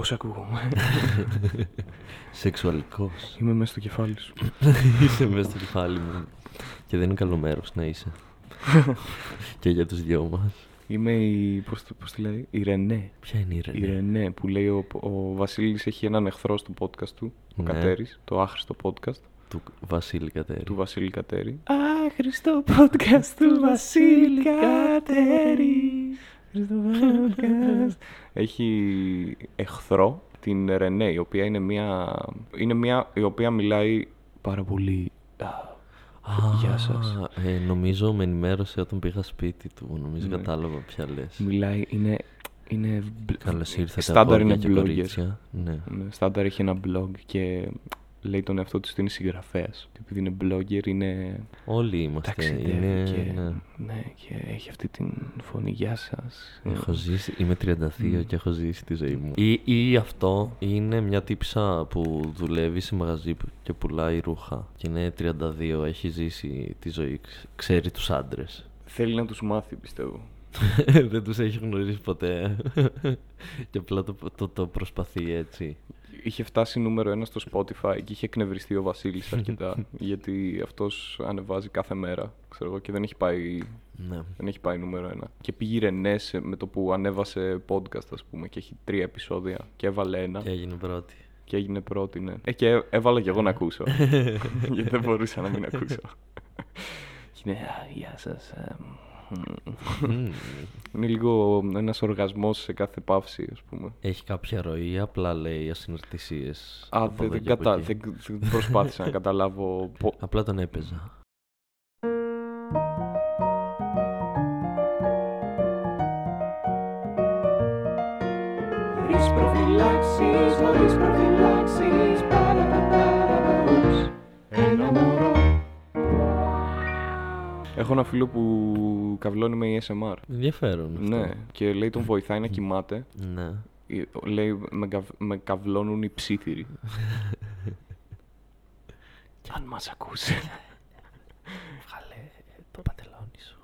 Πώς ακούγομαι. Σεξουαλικός. Είμαι μέσα στο κεφάλι σου. είσαι μέσα στο κεφάλι μου. Και δεν είναι καλό μέρος να είσαι. και για τους δυο μας. Είμαι η. Πώς, το- πώς τη λέει, η Ρενέ. Ποια είναι η Η Ρενέ. Ρενέ που λέει ο, ο Βασίλης έχει έναν εχθρό στο podcast του. Ο Ναι. Κατέρης, το άχρηστο podcast Του Βασίλη Κατέρη. του Βασίλη Κατέρη. Άχρηστο podcast του Βασίλη Κατέρη. Άχρηστο podcast. Έχει εχθρό την Ρενέ, η οποία είναι μια, είναι μια η οποία μιλάει πάρα πολύ. α, Α, Γεια σας. Ε, νομίζω με ενημέρωσε όταν πήγα σπίτι του. Νομίζω Ναι. κατάλαβα ποια λες. Μιλάει, είναι. είναι Καλώς ήρθατε Στάνταρ είναι αγόρια και blogger. κορίτσια. Ναι. Ναι, Στάνταρ έχει ένα blog και λέει τον εαυτό της ότι είναι συγγραφέας. Και επειδή είναι blogger είναι Όλοι είμαστε. ταξιδεύει Είναι, και, ναι. ναι, και έχει αυτή την φωνή. Γεια σας. Έχω ζήσει, είμαι 32 Μμ. και έχω ζήσει τη ζωή μου. Ή, ή αυτό είναι μια τύψα που δουλεύει σε μαγαζί που- και πουλάει ρούχα. Και είναι 32, έχει ζήσει τη ζωή, ξ- ξέρει τους άντρες. Θέλει να τους μάθει πιστεύω. Δεν τους έχει γνωρίσει ποτέ. και απλά το, το, το προσπαθεί έτσι. Είχε φτάσει νούμερο ένα στο Spotify και είχε εκνευριστεί ο Βασίλης αρκετά γιατί αυτός ανεβάζει κάθε μέρα ξέρω εγώ, και δεν έχει πάει Ναι. Δεν έχει πάει νούμερο ένα. Και πήγε η Ρενέ σε- με το που ανέβασε podcast, ας πούμε, και έχει τρία επεισόδια. Και έβαλε ένα. Και έγινε πρώτη. Και έγινε πρώτη, ναι. Ε, και έβαλα και εγώ να ακούσω. Γιατί δεν μπορούσα να μην ακούσω. και είναι, «Α, γεια σας. Ε, μ». Μμμ. είναι λίγο ένας οργασμός σε κάθε παύση, ας πούμε. Έχει κάποια ροή, απλά λέει ασυναρτησίες. Α, από δεν, εδώ δεν, και από κατα... εκεί. δεν, δεν προσπάθησα να καταλάβω πο- Απλά τον έπαιζα. Χωρίς προφυλάξεις, χωρίς προφυλάξεις Έχω ένα φίλο που καυλώνει με ASMR. Ενδιαφέρον αυτό. Ναι, και λέει τον βοηθάει να κοιμάται. Ναι. Ε, Λέει με, καβ- με καυλώνουν οι ψήθυροι. Αν μας ακούσει. Βγάλε το πατελόνι σου.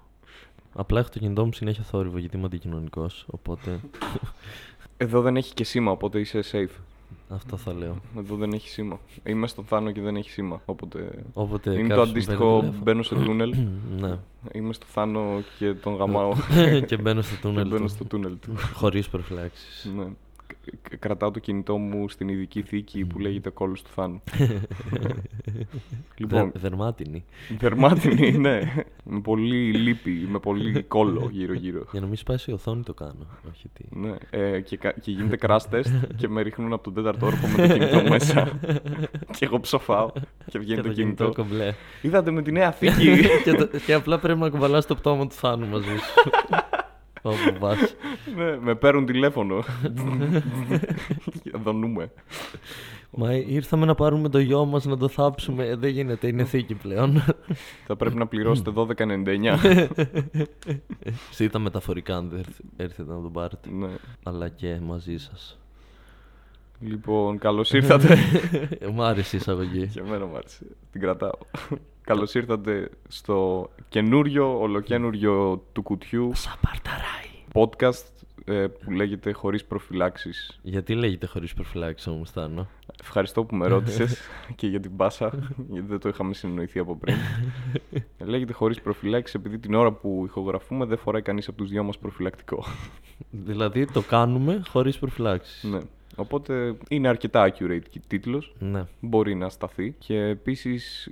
Απλά έχω το κινητό μου συνέχεια θόρυβο γιατί είμαι αντικοινωνικός. Οπότε Εδώ δεν έχει και σήμα, οπότε είσαι safe. Αυτό θα λέω. Εδώ δεν έχει σήμα. Είμαι στον Θάνο και δεν έχει σήμα. Οπότε. Όποτε Είναι το κάποιος με αντίστοιχο παίρνει τηλέφωνο. μπαίνω σε τούνελ. ναι. Είμαι στο Θάνο και τον γαμάω. και μπαίνω στο και τούνελ. μπαίνω του. στο τούνελ του. Χωρίς προφυλάξεις. ναι. Κ- Κρατάω το κινητό μου στην ειδική θήκη που λέγεται κόλλος του Θάνου. λοιπόν, Δερμάτινη. δερμάτινη, ναι. Με πολύ λύπη, με πολύ κόλλο γύρω-γύρω. Για να μην σπάσει η οθόνη το κάνω. Όχι τι. Ναι, ε, και, κα- και γίνεται crash test και με ρίχνουν από τον τέταρτο όροφο με το κινητό μέσα. και εγώ ψοφάω και βγαίνει Και το κινητό. κομπλέ. Είδατε με τη νέα θήκη. και, το- και απλά πρέπει να κουβαλάς το πτώμα του Θάνου μαζί σου. Όπου πας. ναι, με παίρνουν τηλέφωνο. Δονούμε. Μα ήρθαμε να πάρουμε το γιο μας να το θάψουμε. Ε, Δεν γίνεται, είναι θήκη πλέον. Θα πρέπει να πληρώσετε 12,99. Ζήτα μεταφορικά αν δεν έρθ- έρθετε να τον πάρετε. ναι. Αλλά και μαζί σας. Λοιπόν, καλώς ήρθατε. Ε, Μ' άρεσε η εισαγωγή. και εμένα μου άρεσε. Την κρατάω. καλώς ήρθατε στο καινούριο, ολοκένουριο του κουτιού Σαπαρταράει. podcast ε, που λέγεται Χωρίς προφυλάξεις. Γιατί λέγεται χωρίς προφυλάξεις όμως, Θάνο; Ευχαριστώ που με ρώτησες και για την πάσα, γιατί δεν το είχαμε συνεννοηθεί από πριν. λέγεται Χωρίς προφυλάξεις επειδή την ώρα που ηχογραφούμε δεν φοράει κανείς από τους δυο μας προφυλακτικό. Δηλαδή το κάνουμε χωρίς προφυλάξεις. ναι. Οπότε είναι αρκετά accurate και τίτλος. Ναι. μπορεί να σταθεί. Και επίσης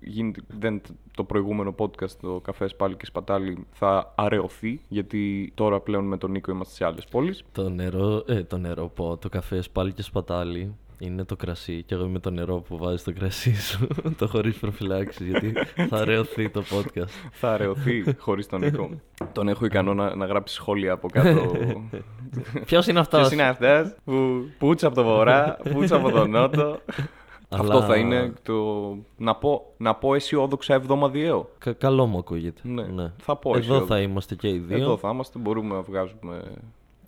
γίνεται, δεν, το προηγούμενο podcast, το Καφές Πάλι και Σπατάλι, θα αραιωθεί. Γιατί τώρα πλέον με τον Νίκο είμαστε σε άλλες πόλεις. Το νερό, ε, το νερό πω, το καφές πάλι και σπατάλι είναι το κρασί και εγώ είμαι το νερό που βάζει στο κρασί σου, το χωρίς προφυλάξεις γιατί θα ρεωθεί το podcast. θα αραιωθεί χωρίς τον Νίκο. τον έχω ικανό να, να γράψει σχόλια από κάτω. Ποιος είναι αυτός; Ποιος είναι αυτός; Που πουτσα από το βορρά, πουτσα από τον νότο. Αυτό Αλλά- θα είναι το. Να πω, να πω αισιόδοξα εβδομαδιαίο. Κα- καλό μου ακούγεται. Ναι, θα πω Εδώ αισιόδοξα. θα είμαστε και οι δύο. Εδώ θα είμαστε, μπορούμε να βγάζουμε.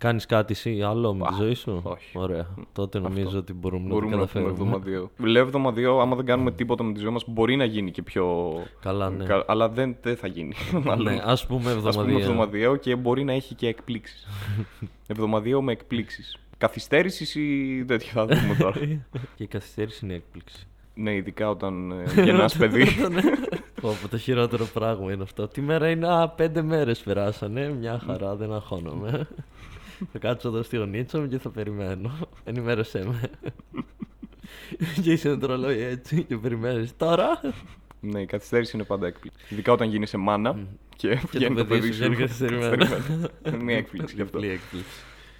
Κάνεις κάτι εσύ άλλο με τη Α, ζωή σου; όχι. Ωραία. Τότε νομίζω Αυτό. ότι μπορούμε, Μπορούμε να να το πούμε καταφέρουμε. εβδομαδιαίο. Λέω εβδομαδιαίο, άμα δεν κάνουμε τίποτα με τη ζωή μας, μπορεί να γίνει και πιο. Καλά, ναι. κα- Αλλά δεν, δεν θα γίνει. Μάλλον. Ναι, ας πούμε Ας πούμε εβδομαδιαίο. εβδομαδιαίο και μπορεί να έχει και εκπλήξεις. εβδομαδιαίο με εκπλήξεις. Καθυστέρησης ή τέτοια θα δούμε τώρα. και η καθυστέρηση είναι έκπληξη. ναι, ειδικά όταν ε, γεννάς παιδί. Πω, πω, το χειρότερο πράγμα είναι αυτό. Τι μέρα είναι, α, πέντε μέρες περάσανε, μια χαρά, δεν αγχώνομαι. Θα κάτσω εδώ στη γωνίτσα μου και θα περιμένω. Ενημέρωσέ με. και είσαι με το ρολόι έτσι και περιμένεις. Τώρα ναι, η καθυστέρηση είναι πάντα έκπληξη. Ειδικά όταν γίνεσαι μάνα και βγαίνει το παιδί σου. βγαίνει καθυστερημένο. Είναι μια έκπληξη γι' αυτό. Απλή έκπληξη.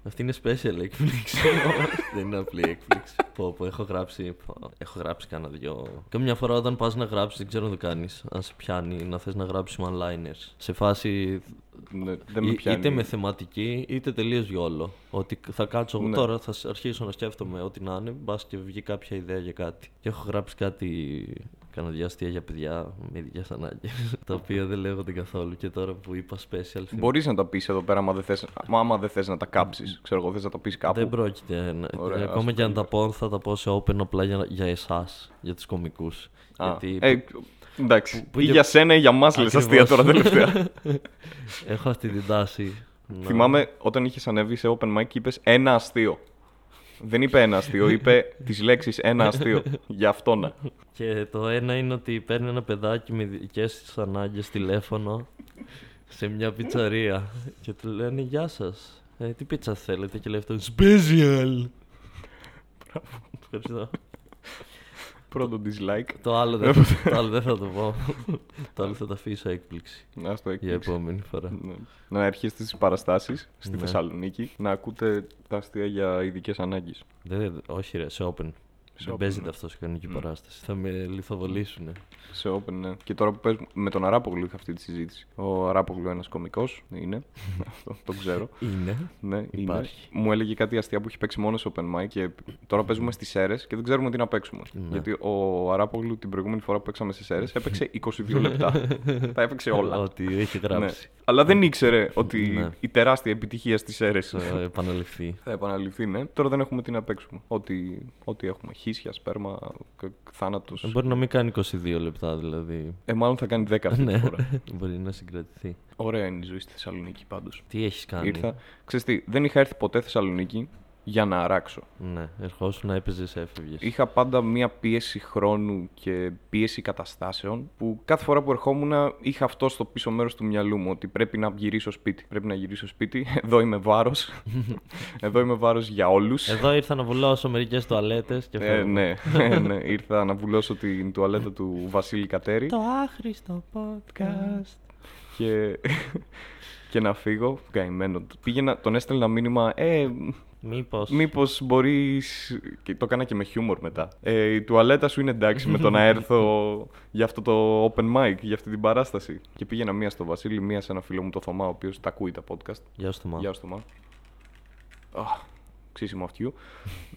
Αυτή είναι special έκπληξη. δεν είναι απλή έκπληξη. Πω, πω, έχω γράψει. πω, έχω γράψει κάνα δυο. Και μια φορά όταν πας να γράψεις, δεν ξέρω να το κάνεις. Αν σε πιάνει να θες να γράψεις one-liners. Σε φάση. Ναι, δεν με ή- πιάνει. είτε με θεματική, είτε τελείως γιόλο. Ότι θα κάτσω εγώ Ναι. τώρα, θα σ- αρχίσω να σκέφτομαι ό,τι να είναι. Μπας και βγει κάποια ιδέα για κάτι. Και έχω γράψει κάτι. Κάνα δύο αστεία για παιδιά με ειδικέ ανάγκες. τα οποία δεν λέγονται καθόλου. Και τώρα που είπα special. Μπορείς να τα πεις εδώ πέρα, άμα δεν θες, μα άμα δεν θες να τα κάψεις. Ξέρω εγώ, θες να τα πεις κάπου. Δεν πρόκειται. να- Ωραία, ακόμα ας και αν τα πω, θα τα πω σε open απλά για, για εσάς, για τους κομικούς. Α, Γιατί ε, εντάξει. που ή και- για σένα ή για μας λες αστεία Ακριβώς. τώρα τελευταία. έχω αυτή την τάση. να- Θυμάμαι όταν είχες ανέβει σε open mic και είπες ένα αστείο. Δεν είπε ένα αστείο, είπε τις λέξεις ένα αστείο. Για αυτό να. Και το ένα είναι ότι παίρνει ένα παιδάκι με ειδικέ ανάγκες τηλέφωνο σε μια πιτσαρία. και του λένε Γεια σας. Ε, τι πίτσα θέλετε, και λέει αυτό. Special! Ευχαριστώ. Πρώτο dislike. Το άλλο, δεν, το άλλο δεν θα το πω. το άλλο θα το αφήσω έκπληξη Α το για έκπληξη. επόμενη φορά. Ναι. Να έρχεστε στις παραστάσεις στη Ναι. Θεσσαλονίκη να ακούτε τα αστεία για ειδικές ανάγκες. Δεν, όχι ρε, σε open. Σε δεν open, παίζεται ναι. αυτός σε κανονική παράσταση. Θα με λιθοβολήσουν. Σε open, ναι. Και τώρα που παίζουμε. Με τον Αράπογλου είχα αυτή τη συζήτηση. Ο Αράπογλου ένας κωμικός. Είναι. Αυτό το ξέρω. Είναι. Ναι, είναι. Υπάρχει. Μου έλεγε κάτι αστεία που έχει παίξει μόνο σε open mic και τώρα παίζουμε στις αίρες και δεν ξέρουμε τι να παίξουμε. Ναι. Γιατί ο Αράπογλου την προηγούμενη φορά που παίξαμε στις αίρες έπαιξε 22 λεπτά. Τα έπαιξε όλα. Ό,τι έχει Ναι. γράψει. Αλλά δεν ήξερε ότι Ναι. η τεράστια επιτυχία στις αίρες Θα επαναληφθεί. θα επαναληφθεί, ναι. Τώρα δεν έχουμε τι να παίξουμε. Ό,τι, ό,τι έχουμε. Χίσια, σπέρμα, θάνατος. Ε, Μπορεί να μην κάνει 22 λεπτά δηλαδή. Ε, μάλλον θα κάνει 10 αυτή τη Ναι, φορά. μπορεί να συγκρατηθεί. Ωραία είναι η ζωή στη Θεσσαλονίκη πάντως. Τι έχεις κάνει; Ήρθα. Ξέρεις τι, δεν είχα έρθει ποτέ Θεσσαλονίκη για να αράξω. Ναι, ερχόσουν να έπαιζες, έφευγες. Είχα πάντα μία πίεση χρόνου και πίεση καταστάσεων που κάθε φορά που ερχόμουν είχα αυτό στο πίσω μέρος του μυαλού μου ότι πρέπει να γυρίσω σπίτι. Πρέπει να γυρίσω σπίτι. Εδώ είμαι βάρος. Εδώ είμαι βάρος για όλους. Εδώ ήρθα να βουλώσω μερικές τουαλέτες και Ε, φεύγω. ναι, ε, ναι, ήρθα να βουλώσω την τουαλέτα του Βασίλη Κατέρη Το άχρηστο podcast. και, και να φύγω. Καημένο. Πήγαινα, τον έστελνα μήνυμα, ε, Μήπως. μήπως μπορείς... Και το έκανα και με χιούμορ μετά. Ε, η τουαλέτα σου είναι εντάξει με το να έρθω για αυτό το open mic, για αυτή την παράσταση. Και πήγαινα μία στο Βασίλη, μία σε ένα φίλο μου το Θωμά, ο οποίος τα ακούει τα podcast. Γεια σου, Θωμά. Γεια σου Θωμά. Αχ, ξύσιμο αυτιού.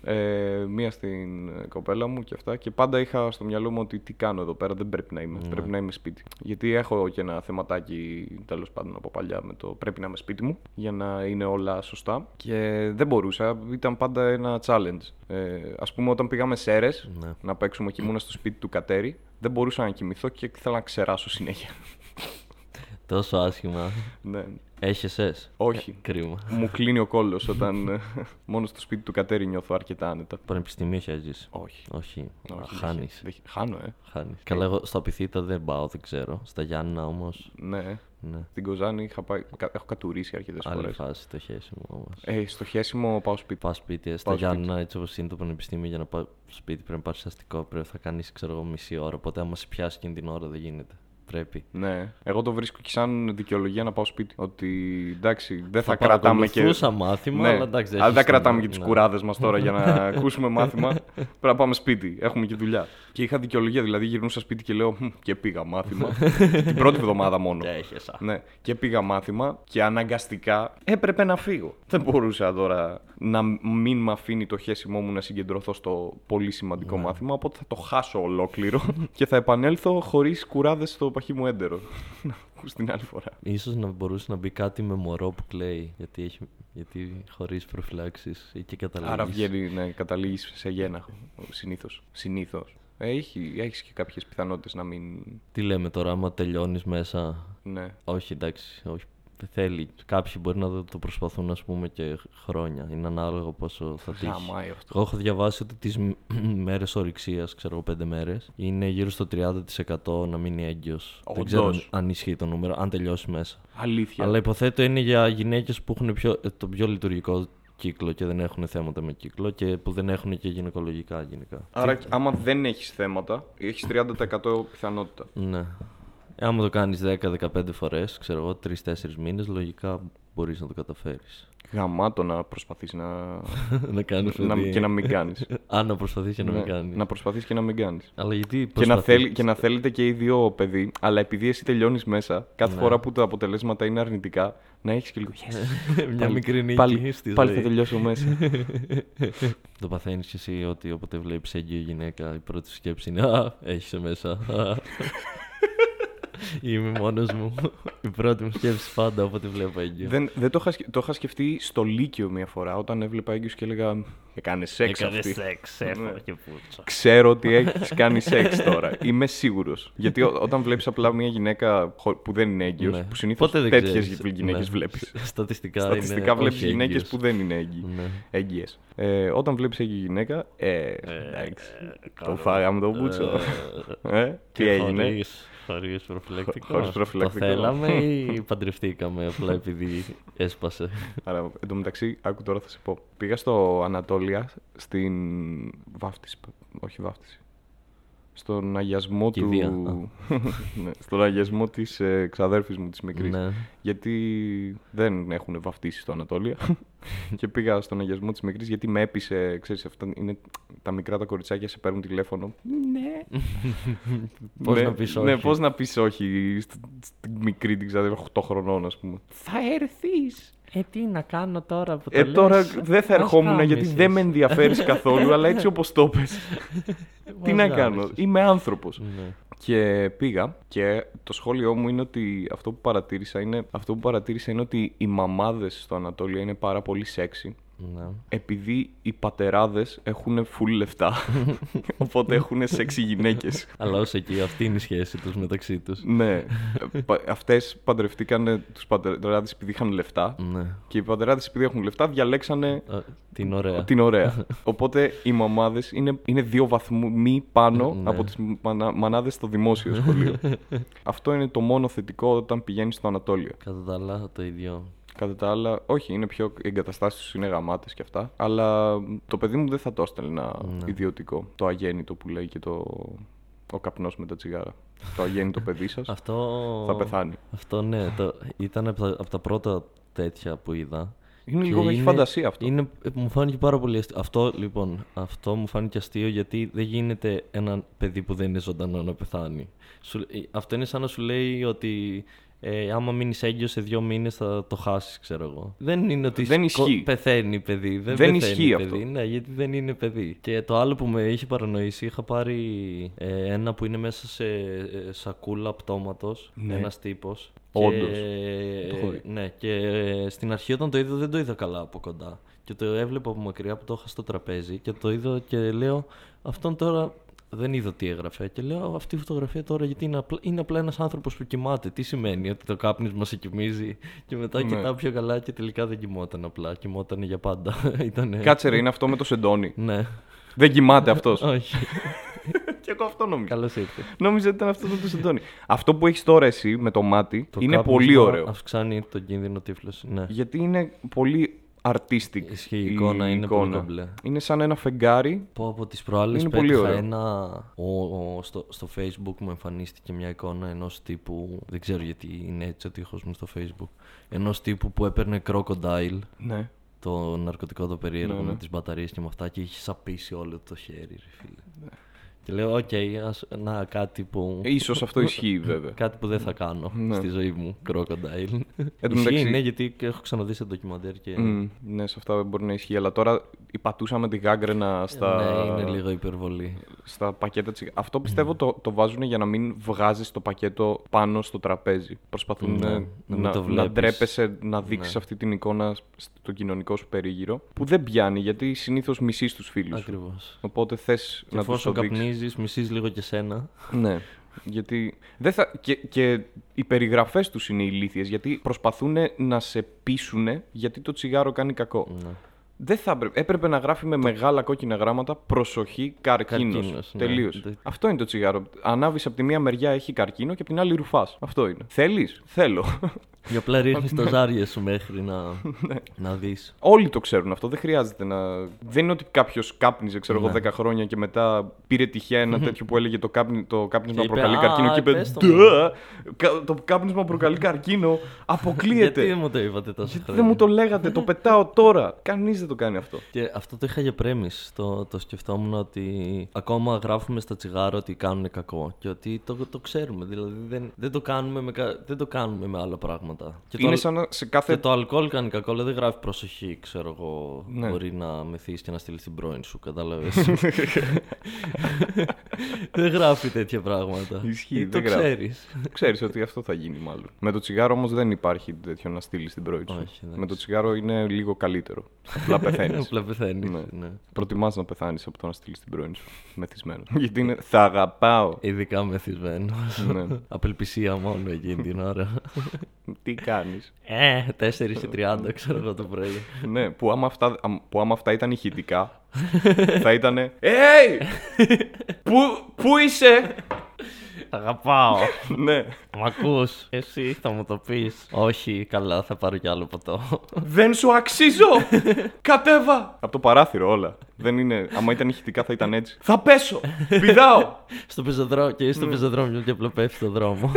Ε, μία στην ε, κοπέλα μου και αυτά. Και πάντα είχα στο μυαλό μου ότι τι κάνω εδώ πέρα, δεν πρέπει να είμαι. Ναι. Πρέπει να είμαι σπίτι. Γιατί έχω και ένα θεματάκι τέλος πάντων από παλιά με το πρέπει να είμαι σπίτι μου για να είναι όλα σωστά. Και δεν μπορούσα. Ήταν πάντα ένα challenge. Ε, Α πούμε, όταν πήγαμε σε αίρες, Ναι. να παίξουμε και ήμουν στο σπίτι του Κατέρι, δεν μπορούσα να κοιμηθώ και ήθελα να ξεράσω συνέχεια. Τόσο άσχημα. ναι. Έχει εσέ. Όχι. Κρίμα. Μου κλείνει ο κόλλος όταν ε, μόνο στο σπίτι του Κατέρι νιώθω αρκετά άνετα. Πανεπιστημίο έχεις ζήσει; Όχι. Όχι. Όχι, Χάνεις. δεν- δεν- Χάνω, ε. Χάνεις. Καλά, εγώ στα πυθίτα δεν πάω, δεν ξέρω. Στα Γιάννα όμως. Ναι. Ναι. Στην Κοζάνη είχα πάει, κα- έχω κατουρίσει αρκετές Άλλη φορές. φάση το χέσιμο όμως. Ε, στο χέσιμο πάω σπίτι. Πα σπίτι, ε, στα Πάω σπίτι. Γιάννα, έτσι όπως είναι το πανεπιστήμιο, για να πάω σπίτι πρέπει να πάρει αστικό. Πρέπει θα κάνεις, ξέρω εγώ, μισή ώρα. Οπότε, άμα σε πιάσει εκείνη την ώρα, δεν γίνεται. Πρέπει. Ναι. Εγώ το βρίσκω και σαν δικαιολογία να πάω σπίτι. Ότι εντάξει, δεν θα, Θα κρατάμε και. παρακολουθούσα μάθημα, Ναι. αλλά εντάξει. Αλλά δεν έχεις κρατάμε την- και τις ναι. κουράδες μας τώρα για να ακούσουμε μάθημα. Πρέπει να πάμε σπίτι. Έχουμε και δουλειά. Και είχα δικαιολογία, δηλαδή γυρνούσα σπίτι και λέω «Μμ, και πήγα μάθημα. την πρώτη εβδομάδα μόνο. Και έχεσα. Ναι, και πήγα μάθημα και αναγκαστικά έπρεπε να φύγω. Δεν μπορούσα τώρα να μην με αφήνει το χέσιμό μου να συγκεντρωθώ στο πολύ σημαντικό μάθημα, οπότε θα το χάσω ολόκληρο και θα επανέλθω χωρίς κουράδες στο παχύ μου έντερο. Να ακούς την άλλη φορά. Ίσως να μπορούσε να μπει κάτι με μωρό που κλαίει. Γιατί, έχει, γιατί χωρίς προφυλάξεις ή και καταλήγεις. Άρα βγαίνει, ναι, καταλήγεις σε γένα, συνήθως. Συνήθως. Ε, Έχει, έχεις και κάποιες πιθανότητες να μην... Τι λέμε τώρα, άμα τελειώνεις μέσα; Ναι. Όχι, εντάξει, όχι. θέλει. Κάποιοι μπορεί να το προσπαθούν, ας πούμε, και χρόνια. Είναι ανάλογο πόσο θα τύχει. Γαμάει αυτό. Εγώ έχω διαβάσει ότι τις μ- μέρες ορυξίας, ξέρω εγώ, πέντε μέρες, είναι γύρω στο 30% να μείνει έγκυος. Δεν ξέρω Όντως. αν ισχύει το νούμερο, αν τελειώσει μέσα. Αλήθεια. Αλλά υποθέτω είναι για γυναίκες που έχουν πιο, ε, το πιο λειτουργικό κύκλο και δεν έχουν θέματα με κύκλο και που δεν έχουν και γυναικολογικά γενικά. Άρα, άμα δεν έχεις θέματα, έχεις 30% πιθανότητα. Ναι. Ε, Άμα το κάνεις 10-15 φορές, ξέρω εγώ, 3-4 μήνες, λογικά μπορείς να το καταφέρεις. Γαμάτο να προσπαθείς να. να κάνεις να... παιδί. και να μην κάνεις. Αν να προσπαθείς και να μην κάνεις. Να προσπαθείς και να μην κάνεις. Αλλά γιατί Και να, προσπαθείς; θέλει, και να θέλετε και οι δύο παιδί, αλλά επειδή εσύ τελειώνεις μέσα, κάθε Ναι. φορά που τα αποτελέσματα είναι αρνητικά, να έχεις και λίγο. Yes. Μια Πάλι- μικρή νίκη πάλι, στη πάλι ζωή. θα τελειώσω μέσα. Το παθαίνεις και εσύ ότι όποτε βλέπεις έγκυο γυναίκα η πρώτη σου σκέψη είναι «Α, έχεις μέσα». Α. Είμαι μόνος μου. Η πρώτη μου σκέψη πάντα όποτε βλέπω έγκυο. δεν, δεν το, είχα, σκε- το είχα σκεφτεί στο Λύκειο μια φορά όταν έβλεπα έγκυος και έλεγα Έκανες σεξ Έκανες αυτή. σεξ, Ναι. έφαγα και πούτσα. Ξέρω ότι έχεις κάνει σεξ τώρα. Είμαι σίγουρος. Γιατί ό- όταν βλέπεις απλά μια γυναίκα χω- που δεν είναι έγκυος, Ναι. που συνήθως Ποτέ δεν τέτοιες ξέρεις. γυναίκες Ναι. βλέπεις. Στατιστικά, Στατιστικά είναι βλέπεις όχι γυναίκες έγκυες. που δεν είναι έγκυοι. Ναι. Έγκυες. Ε, όταν βλέπεις έγκυη γυναίκα, ε, εντάξει. το καλό. φάγαμε τον μπούτσο. Ε, τι έγινε; Χωρίς, χωρίς προφυλακτικό. Χωρίς προφυλακτικό. Το θέλαμε ή παντρευτήκαμε απλά επειδή έσπασε; Άρα, εν τω μεταξύ, άκου τώρα θα σε πω. Πήγα στο Ανατόλια στην βάφτιση. Όχι βάφτιση. Στον αγιασμό του. Κηδεία, ναι, στον αγιασμό της ε, ξαδέρφης μου της μικρής. ναι. Γιατί δεν έχουν βαφτίσει στο Ανατόλια. και πήγα στον αγιασμό της μικρής γιατί με έπεισε. Ξέρεις, αυτά είναι τα μικρά τα κοριτσάκια σε παίρνουν τηλέφωνο. Ναι. Πώς ναι, να πεις Ναι, όχι. πώς να πεις όχι στη, στη μικρή την ξαδέρφη 8 χρονών, ας πούμε. Θα έρθεις. Ε, τι να κάνω τώρα που το Ε, τώρα λες; δεν θα Ας ερχόμουν κάμεσες. γιατί δεν με ενδιαφέρεις καθόλου, αλλά έτσι όπως το πες. Τι Μας να κάνω, γάμισες. είμαι άνθρωπος. Ναι. Και πήγα και το σχόλιο μου είναι ότι αυτό που παρατήρησα είναι, αυτό που παρατήρησα είναι ότι οι μαμάδες στο Ανατόλια είναι πάρα πολύ σεξι. Ναι. Επειδή οι πατεράδες έχουν full λεφτά. οπότε έχουν σεξι γυναίκες. Αλλά όσο εκεί αυτή είναι η σχέση τους μεταξύ τους. ναι. Πα- Αυτές παντρευτήκαν τους πατεράδες επειδή είχαν λεφτά. Ναι. Και οι πατεράδες επειδή έχουν λεφτά διαλέξανε Α, Την ωραία. την ωραία. Οπότε οι μαμάδες είναι, είναι δύο βαθμοί πάνω Ναι. από τις μανα, μανάδες στο δημόσιο σχολείο. Αυτό είναι το μόνο θετικό όταν πηγαίνεις στο Ανατόλιο. Κατά τα άλλα το ίδιο. Κατά τα άλλα, όχι, είναι πιο. Οι εγκαταστάσεις τους είναι γαμάτες και αυτά. Αλλά το παιδί μου δεν θα το έστελνε ένα Ναι. ιδιωτικό. Το αγέννητο που λέει και το. Ο καπνός με τα τσιγάρα. το αγέννητο παιδί σας Αυτό... θα πεθάνει. Αυτό ναι, το... ήταν από τα, από τα πρώτα τέτοια που είδα. Είναι Και λίγο, έχει φαντασία αυτό. Είναι, μου φάνηκε πάρα πολύ αστείο. Αυτό λοιπόν, αυτό μου φάνηκε αστείο γιατί δεν γίνεται ένα παιδί που δεν είναι ζωντανό να πεθάνει. Σου, ε, αυτό είναι σαν να σου λέει ότι ε, άμα μείνεις έγκυος σε δύο μήνες θα το χάσεις, ξέρω εγώ. Δεν είναι ότι Δεν σκο- ισχύει. πεθαίνει παιδί. Δεν, Δεν πεθαίνει ισχύει παιδί. αυτό. Ναι, γιατί δεν είναι παιδί. Και το άλλο που με είχε παρανοήσει, είχα πάρει ε, ένα που είναι μέσα σε ε, σακούλα πτώματος. Ναι. Ένας τύπος. Όντως. Και, Το έχω δει. ναι, και ε, στην αρχή όταν το είδα δεν το είδα καλά από κοντά. Και το έβλεπα από μακριά που το είχα στο τραπέζι και το είδα και λέω αυτόν τώρα δεν είδα τι έγραφε. Και λέω αυτή η φωτογραφία τώρα γιατί είναι απλά, είναι απλά ένας άνθρωπος που κοιμάται. Τι σημαίνει ότι το κάπνισμα σε κοιμίζει και μετά Ναι. κοιτάω πιο καλά και τελικά δεν κοιμόταν απλά. Κοιμόταν για πάντα. Ήτανε... Κάτσε ρε, είναι αυτό με το σεντόνι. Ναι. δεν κοιμάται αυτός. Όχι. και εγώ αυτό νόμιζα. Καλώς ήρθες. Νόμιζα ότι ήταν αυτό με το σεντόνι. αυτό που έχεις τώρα εσύ με το μάτι Το είναι κάπνισμα πολύ ωραίο. Αυξάνει τον κίνδυνο τύφλωσης. Ναι. Γιατί είναι πολύ artistic. Ισχύει, η εικόνα είναι πολύ κομπλέ. Είναι σαν ένα φεγγάρι. Πω από τις προάλλες Είναι πολύ πέτυχα ωραίο. ένα... Ο, ο- στο, στο facebook μου εμφανίστηκε μια εικόνα ενός τύπου... Δεν ξέρω γιατί είναι έτσι ο τείχος μου στο facebook. Ενός τύπου που έπαιρνε crocodile, Ναι. το ναρκωτικό το περίεργο Ναι, ναι. με τις μπαταρίες και με αυτά και είχε σαπίσει όλο το χέρι ρε φίλε. Ναι. Και λέω οκ, ας- να κάτι που... Ίσως αυτό ισχύει βέβαια. Κάτι που δεν θα κάνω Ναι. στη ζωή μου, crocodile. Εν τω Ισχύει, μεταξύ- ναι, γιατί έχω ξαναδεί σε ντοκιμαντέρ και... Μμ, ναι, σε αυτά μπορεί να ισχύει. Αλλά τώρα πατούσα με τη γάγγραινα στα, Ναι, είναι λίγο υπερβολή. στα πακέτα τσιγάρα. Αυτό πιστεύω το, το βάζουν για να μην βγάζεις το πακέτο πάνω στο τραπέζι. Προσπαθούν Ναι, ε, να μην να, το να βλέπεις. ντρέπεσαι να δείξεις Ναι. αυτή την εικόνα στο κοινωνικό σου περίγυρο. Που δεν πιάνει γιατί συνήθως μισείς τους φίλους σου. Ακριβώς. Οπότε θες Και να τους το εφόσον δείξεις. καπνίζεις, μισείς λίγο και σένα. Ναι. Γιατί δεν θα... και, και οι περιγραφές τους είναι ηλίθιες, γιατί προσπαθούν να σε πείσουν γιατί το τσιγάρο κάνει κακό. Ναι. Δεν θα έπρεπε. Έπρεπε να γράφει με μεγάλα κόκκινα γράμματα προσοχή καρκίνος. Καρκίνος, ναι. Τελείως. Δεν- Αυτό είναι το τσιγάρο. Ανάβεις από τη μία μεριά έχει καρκίνο και από την άλλη ρουφάς. Αυτό είναι. Θέλεις; Θέλω. Για απλά ρίχνει τα ζάρια σου μέχρι να, Ναι. να δεις. Όλοι το ξέρουν αυτό. Δεν χρειάζεται να. Δεν είναι ότι κάποιος κάπνιζε, ξέρω εγώ, Ναι. 10 χρόνια και μετά πήρε τυχαία ένα τέτοιο που έλεγε το, κάπνι, το κάπνισμα Και είπε, προκαλεί «Α, καρκίνο και είπε. πες το «Ντα, κα- Το κάπνισμα προκαλεί καρκίνο. Αποκλείεται. Γιατί δεν μου το είπατε τόσο Γιατί χρόνια; δεν μου το λέγατε, το πετάω τώρα. Κανείς δεν το κάνει αυτό. Και αυτό το είχα για πρέμις. Το, το σκεφτόμουν ότι ακόμα γράφουμε στα τσιγάρα ότι κάνουν κακό. Και ότι το, το ξέρουμε. Δηλαδή δεν, δεν, το κάνουμε με, κα- δεν το κάνουμε με άλλα πράγματα. Και Είναι το, σαν να σε και κάθε. το αλκοόλ κάνει κακό, αλλά δεν γράφει προσοχή, ξέρω εγώ. Ναι. Μπορεί να μεθύσει και να στείλεις την πρώην σου, κατάλαβες. δεν γράφει τέτοια πράγματα. Ισχύει, Ε, δεν το γράφει. ξέρεις. Ξέρεις ότι αυτό θα γίνει μάλλον. Με το τσιγάρο όμως δεν υπάρχει τέτοιο να στείλεις την πρώην σου. Όχι, εντάξει. Με το τσιγάρο είναι λίγο καλύτερο. Απλά πεθαίνεις. Απλά πεθαίνεις. Ναι. ναι. Προτιμάς να πεθάνεις από το να στείλεις την πρώην σου. Μεθυσμένο. Γιατί είναι. Θα αγαπάω. Ειδικά μεθυσμένος. ναι. Απελπισία μόνο εκείνη την ώρα. Τι κάνεις; Ε, 4 ή 30, ξέρω εγώ το πρωί. ναι, που άμα, αυτά, αμ- που άμα αυτά ήταν ηχητικά, θα ήταν. Hey! πού, πού είσαι! Αγαπάω. ναι. Μ' ακούς; Εσύ θα μου το πεις. Όχι, καλά, θα πάρω κι άλλο ποτό. Δεν σου αξίζω! Κατέβα! Από το παράθυρο όλα. Δεν είναι. Άμα ήταν ηχητικά θα ήταν έτσι. Θα πέσω! Πηδάω! στο πεζοδρόμιο και Ναι. είσαι στο πεζοδρόμιο και απλά πέφτει στο δρόμο.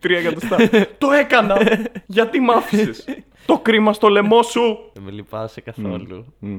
Τρία εκατοστά. το έκανα! Γιατί μ' άφησες; Το κρίμα στο λαιμό σου! Δεν με λυπάσαι καθόλου. Μμ.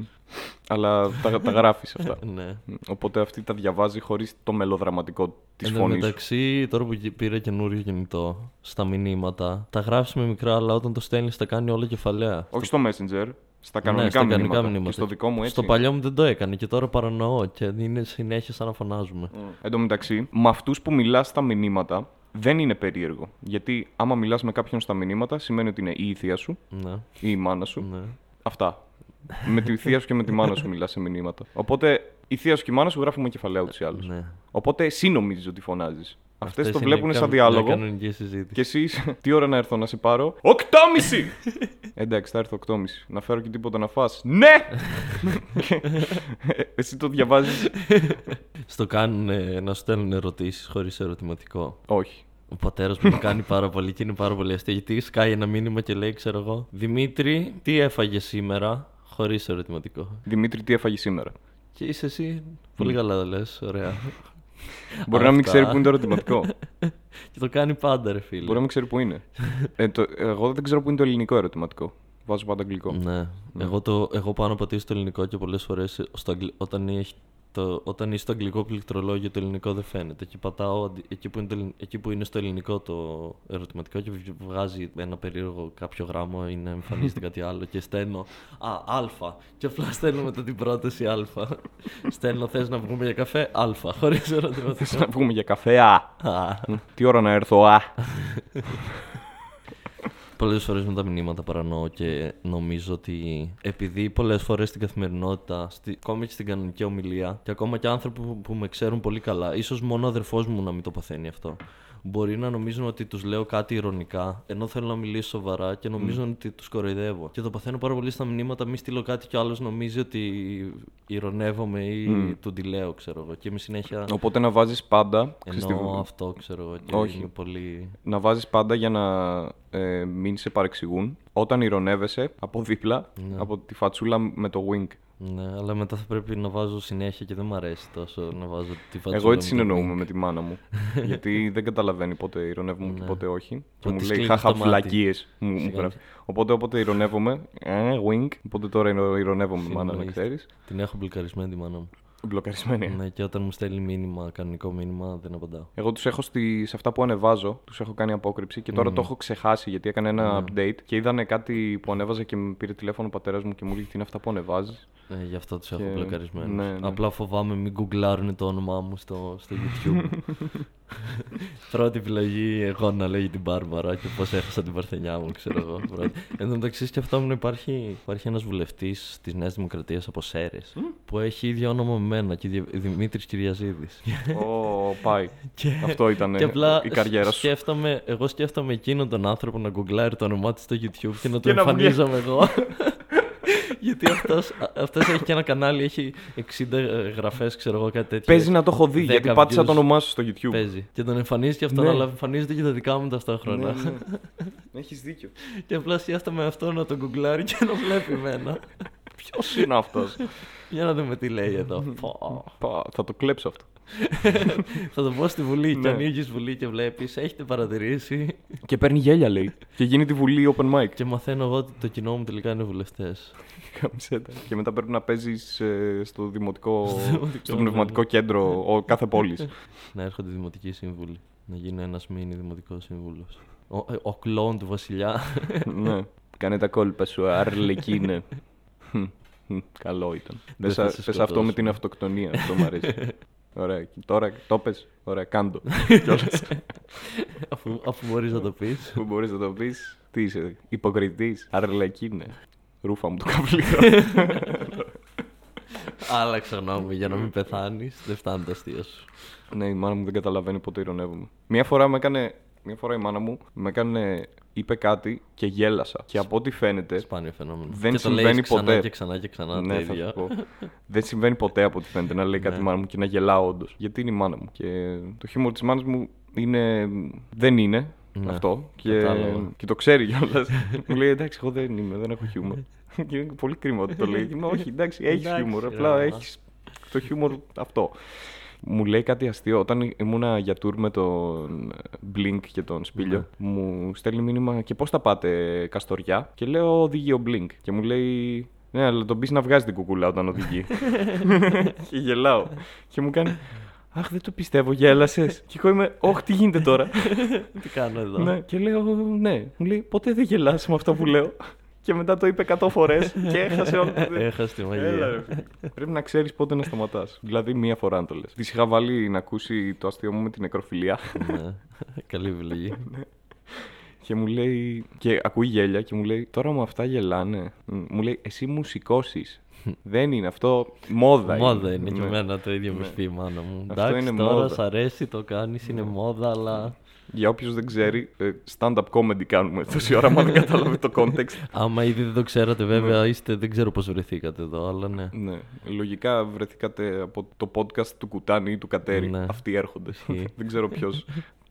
Αλλά τα, τα γράφεις αυτά. Ναι. Μ. Οπότε αυτή τα διαβάζει χωρίς το μελοδραματικό της Εν τω φωνής. σου. μεταξύ, τώρα που γυ- πήρα καινούριο κινητό στα μηνύματα, τα γράφεις με μικρά, αλλά όταν το στέλνεις τα κάνει όλα κεφαλαία. Όχι στο Messenger, στα Ναι, κανονικά, στα μηνύματα. κανονικά μηνύματα. Και στο δικό μου έτσι. Στο παλιό μου δεν το έκανε και τώρα παρανοώ και είναι συνέχεια σαν να φωνάζουμε. Εν τω μεταξύ, με αυτούς που μιλάς στα μηνύματα δεν είναι περίεργο. Γιατί άμα μιλάς με κάποιον στα μηνύματα, σημαίνει ότι είναι ή η θεία σου Ναι, ή η μάνα σου. ναι. Αυτά. με τη θεία σου και με τη μάνα σου μιλάς σε μηνύματα. Οπότε η θεία σου και η μάνα σου γράφουν με κεφαλαία ούτως ή άλλως. ναι. Οπότε εσύ νομίζεις ότι φωνάζεις. Αυτές Αυτές το είναι βλέπουν κα- σαν μια διάλογο. κανονική συζήτηση. Και εσύ, τι ώρα να έρθω να σε πάρω; Οκτώμηση! Εντάξει, θα έρθω οκτώμηση. Να φέρω και τίποτα να φας. Ναι! εσύ το διαβάζεις; Στο κάνουν να σου στέλνουν ερωτήσεις χωρίς ερωτηματικό. Όχι. Ο πατέρας μου το κάνει πάρα πολύ και είναι πάρα πολύ αστείο. Γιατί σκάει ένα μήνυμα και λέει, ξέρω εγώ, Δημήτρη, τι έφαγες σήμερα, χωρίς ερωτηματικό. Δημήτρη, τι έφαγες σήμερα; Και είσαι εσύ. Πολύ καλά λες, ωραία. Μπορεί να μην Αυτά. ξέρει που είναι το ερωτηματικό. και το κάνει πάντα, ρε φίλε. Μπορεί να μην ξέρει που είναι. ε, το, εγώ δεν ξέρω που είναι το ελληνικό ερωτηματικό. Βάζω πάντα αγγλικό. Ναι. Εγώ, το, εγώ πάω να πατήσω το ελληνικό και πολλές φορές όταν, έχει το, όταν είσαι στο αγγλικό πληκτρολόγιο το ελληνικό δεν φαίνεται. Και πατάω αντι- εκεί που, είναι το, ελλην- εκεί που είναι στο ελληνικό το ερωτηματικό και βγ- βγάζει ένα περίεργο κάποιο γράμμα ή να εμφανίζεται κάτι άλλο και στέλνω Α, Α. Και απλά στέλνω μετά την πρόταση Α. στέλνω θες να βγούμε για καφέ; Α. Χωρίς ερωτηματικό. να βγούμε για καφέ; Α! Α. τι ώρα να έρθω; Α! Πολλές φορές με τα μηνύματα παρανοώ και νομίζω ότι επειδή πολλές φορές στην καθημερινότητα, στη, ακόμη και στην κανονική ομιλία, και ακόμα και άνθρωποι που, που με ξέρουν πολύ καλά, ίσως μόνο ο αδερφός μου να μην το παθαίνει αυτό. Μπορεί να νομίζουν ότι τους λέω κάτι ηρωνικά, ενώ θέλω να μιλήσω σοβαρά και νομίζουν ότι τους κοροϊδεύω. Και το παθαίνω πάρα πολύ στα μηνύματα, μη στείλω κάτι και ο άλλος νομίζει ότι ηρωνεύομαι ή του τη λέω, ξέρω εγώ. Και είμαι συνέχεια. Οπότε να βάζεις πάντα. ξέρεις τι- Εννοώ αυτό, ξέρω εγώ. Και Όχι. είμαι πολύ. να βάζεις πάντα για να ε, μην σε παρεξηγούν όταν ηρωνεύεσαι από δίπλα Ναι. από τη φατσούλα με το wink. Ναι, αλλά μετά θα πρέπει να βάζω συνέχεια και δεν μου αρέσει τόσο να βάζω τη φατσούλα Εγώ έτσι με το συνεννοούμε wink. με τη μάνα μου. γιατί δεν καταλαβαίνει πότε ηρωνεύομαι και Ναι. πότε όχι. Και Ότι μου λέει σκλίνει χαχα το μάτι. βλακίες. Μου, μου Σιγά γράφει. Οπότε όποτε ηρωνεύομαι, ε, wink. Οπότε τώρα ηρο- ηρωνεύομαι μάνα να Συνεννοείς. ξέρεις. Την έχω μπλοκαρισμένη τη μάνα μου. Μπλοκαρισμένη. ναι, και όταν μου στέλνει μήνυμα, κανονικό μήνυμα, δεν απαντάω. Εγώ τους έχω στη, σε αυτά που ανεβάζω, τους έχω κάνει απόκρυψη και τώρα το έχω ξεχάσει γιατί έκανε ένα update και είδανε κάτι που ανέβαζα και με πήρε τηλέφωνο ο πατέρας μου και μου λέει τι είναι αυτά που ανεβάζεις; Ε, γι' αυτό τους έχω Και- μπλοκαρισμένους. ναι, ναι. Απλά φοβάμαι μην γκουγκλάρουν το όνομά μου στο, στο YouTube. Πρώτη επιλογή εγώ να λέγει την Μπάρμπαρα και πώς έχασα την παρθενιά μου, ξέρω εγώ. πρώτη. Εν τω μεταξύ σκεφτόμουν υπάρχει, υπάρχει ένας βουλευτής της Νέας Δημοκρατίας από Σέρες που έχει ίδιο όνομα με μένα και Δημήτρης Κυριαζίδης. Ω, πάει. Και, Αυτό ήταν και απλά η καριέρα σου. σκέφτομαι, εγώ σκέφτομαι εκείνον τον άνθρωπο να γκουγκλάρει το όνομά του στο YouTube και να το Και να βγει- εμφανίζομαι εγώ. Γιατί αυτός, αυτός έχει και ένα κανάλι, έχει 60 γραφές, ξέρω εγώ, κάτι τέτοιο. Παίζει να το έχω δει, 10 γιατί πάτησα views. το όνομά σου στο YouTube. Παίζει. Και τον εμφανίζει και αυτόν, Ναι. αλλά εμφανίζονται και τα δικά μου ταυτόχρονα. Ναι, ναι. Έχεις δίκιο. και απλά σκέφτομαι αυτό να τον γκουγκλάρει και να βλέπει εμένα. Ποιος είναι αυτός; Για να δούμε τι λέει εδώ. Πω. Πα, θα το κλέψω αυτό. Θα το πω στη Βουλή. Και Ναι. ανοίγει Βουλή και βλέπεις, έχετε παρατηρήσει. Και παίρνει γέλια, λέει. Και γίνει τη βουλή open mic. Και μαθαίνω εγώ ότι το κοινό μου τελικά είναι βουλευτές. Καμισέτα. Και μετά πρέπει να παίζεις στο δημοτικό, δημοτικό, στο πνευματικό κέντρο ο, κάθε πόλης. να έρχονται δημοτικοί σύμβουλοι. Να γίνω ένας μήνυ δημοτικός σύμβουλος. Ο, ε, ο κλόουν του βασιλιά. ναι. Κάνε τα κόλπα σου, αρλεκίνε. Χμ, χμ, Καλό ήταν. Δεν Πες, θα α- σε πες αυτό με σκοτώσουμε. την αυτοκτονία. Αυτό μου αρέσει. Ωραία. Και Τώρα το πες. Ωραία, κάντο. Κιόλας. αφού αφού μπορείς να το πεις. Που μπορείς να το πεις. Τι είσαι, υποκριτής. Αρλεκίνε. Ρούφα μου το καβλίδο. Άλλαξα γνώμη για να μην πεθάνεις. Δεν φτάνει το αστείο σου. ναι, η μάνα μου δεν καταλαβαίνει πότε ηρωνεύομαι. Μία φορά με έκανε. Μία φορά η μάνα μου με έκανε. είπε κάτι και γέλασα. Και από ό,τι φαίνεται. Σπάνιο φαινόμενο. Δεν και το συμβαίνει λέει ξανά ποτέ. και ξανά και ξανά ναι, τα θα ίδια. σου πω. Δεν συμβαίνει ποτέ από ό,τι φαίνεται να λέει κάτι Ναι. η μάνα μου και να γελάω όντως. Γιατί είναι η μάνα μου. Και το χιούμορ της μάνας μου είναι. Δεν είναι Ναι, αυτό. Και, κατάλαβα. και το ξέρει κιόλας. μου λέει εντάξει, εγώ δεν είμαι, δεν έχω χιούμορ. και είναι πολύ κρίμα ότι το λέει. Και είμαι, όχι, εντάξει, έχεις Εντάξει, χιούμορ. ρε, Απλά μα. έχεις το χιούμορ αυτό. Μου λέει κάτι αστείο. Όταν ήμουνα για tour με τον Blink και τον Σπίλιο, μου στέλνει μήνυμα και πώς τα πάτε Καστοριά; Και λέω οδηγεί ο Blink. Και μου λέει ναι, αλλά τον πεις να βγάζει την κουκούλα όταν οδηγεί. και γελάω. και μου κάνει Αχ, δεν το πιστεύω, γέλασες. και εγώ είμαι, Όχι, τι γίνεται τώρα. Τι κάνω εδώ; ναι. Και λέω, Ναι. Μου λέει, Ποτέ δεν γελάς με αυτό που λέω. Και μετά το είπε 100 φορές και έχασε όλο το. Έχασε τη μαγεία. Έλα, ρε. Πρέπει να ξέρεις πότε να σταματάς. Δηλαδή, μία φορά να το λες. Της είχα βάλει να ακούσει το αστείο μου με την νεκροφιλία. ναι. Καλή επιλογή. και μου λέει. Και ακούει γέλια και μου λέει: Τώρα μου αυτά γελάνε. Μ, Μου λέει: Εσύ μου σηκώσεις. Δεν είναι αυτό. Μόδα είναι. Μόδα είναι και Ναι. εμένα το ίδιο με Ναι. πει η μάνα μου. Αυτό Εντάξει, είναι τώρα μόδα. Ναι. σ' αρέσει, το κάνεις, είναι μόδα, αλλά Για όποιο δεν ξέρει, ε, stand-up comedy κάνουμε τόση ώρα. Μα δεν κατάλαβε το context. άμα ήδη δεν το ξέρατε, βέβαια είστε, δεν ξέρω πώς βρεθήκατε εδώ, αλλά ναι. Ναι. Λογικά βρεθήκατε από το podcast του Κουτάνη ή του Κατέρι. Ναι. Αυτοί έρχονται. Ισχύει. δεν ξέρω ποιος.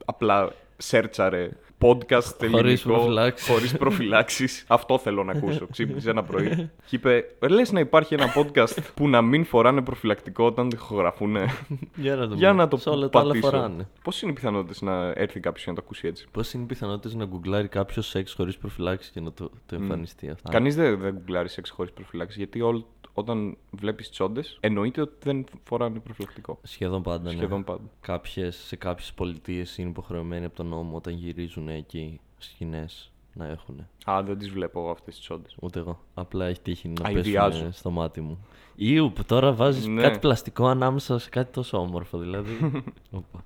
Απλά σέρτσαρε podcast Χωρίς ελληνικό, προφυλάξεις. χωρίς προφυλάξεις. Αυτό θέλω να ακούσω. Ξύπνησε ένα πρωί και είπε λες να υπάρχει ένα podcast που να μην φοράνε προφυλακτικό όταν ηχογραφούν. Για να, Για να το Σε όλα τα άλλα πατήσω. φοράνε. Πώς είναι οι πιθανότητες να έρθει κάποιος και να το ακούσει έτσι; Πώς είναι οι πιθανότητες να γκουγκλάρει κάποιος σεξ χωρίς προφυλάξεις και να το, το εμφανιστεί αυτό. Κανείς δεν, δεν γκουγκλάρει σεξ χωρίς προφυλάξη γιατί όλ- όταν βλέπεις τσόντες εννοείται ότι δεν φοράνε προφυλακτικό. Σχεδόν πάντα. Ναι. Σχεδόν πάντα. Κάποιες, σε κάποιες πολιτείες είναι υποχρεωμένοι από τον νόμο όταν γυρίζουν εκεί σκηνές να έχουν. Α, δεν τις βλέπω αυτές τις τσόντες. Ούτε εγώ. Απλά έχει τύχει να Αηδιάζω. πέσουν στο μάτι μου. Ιου, που τώρα βάζεις Ναι. κάτι πλαστικό ανάμεσα σε κάτι τόσο όμορφο, δηλαδή. Οπα.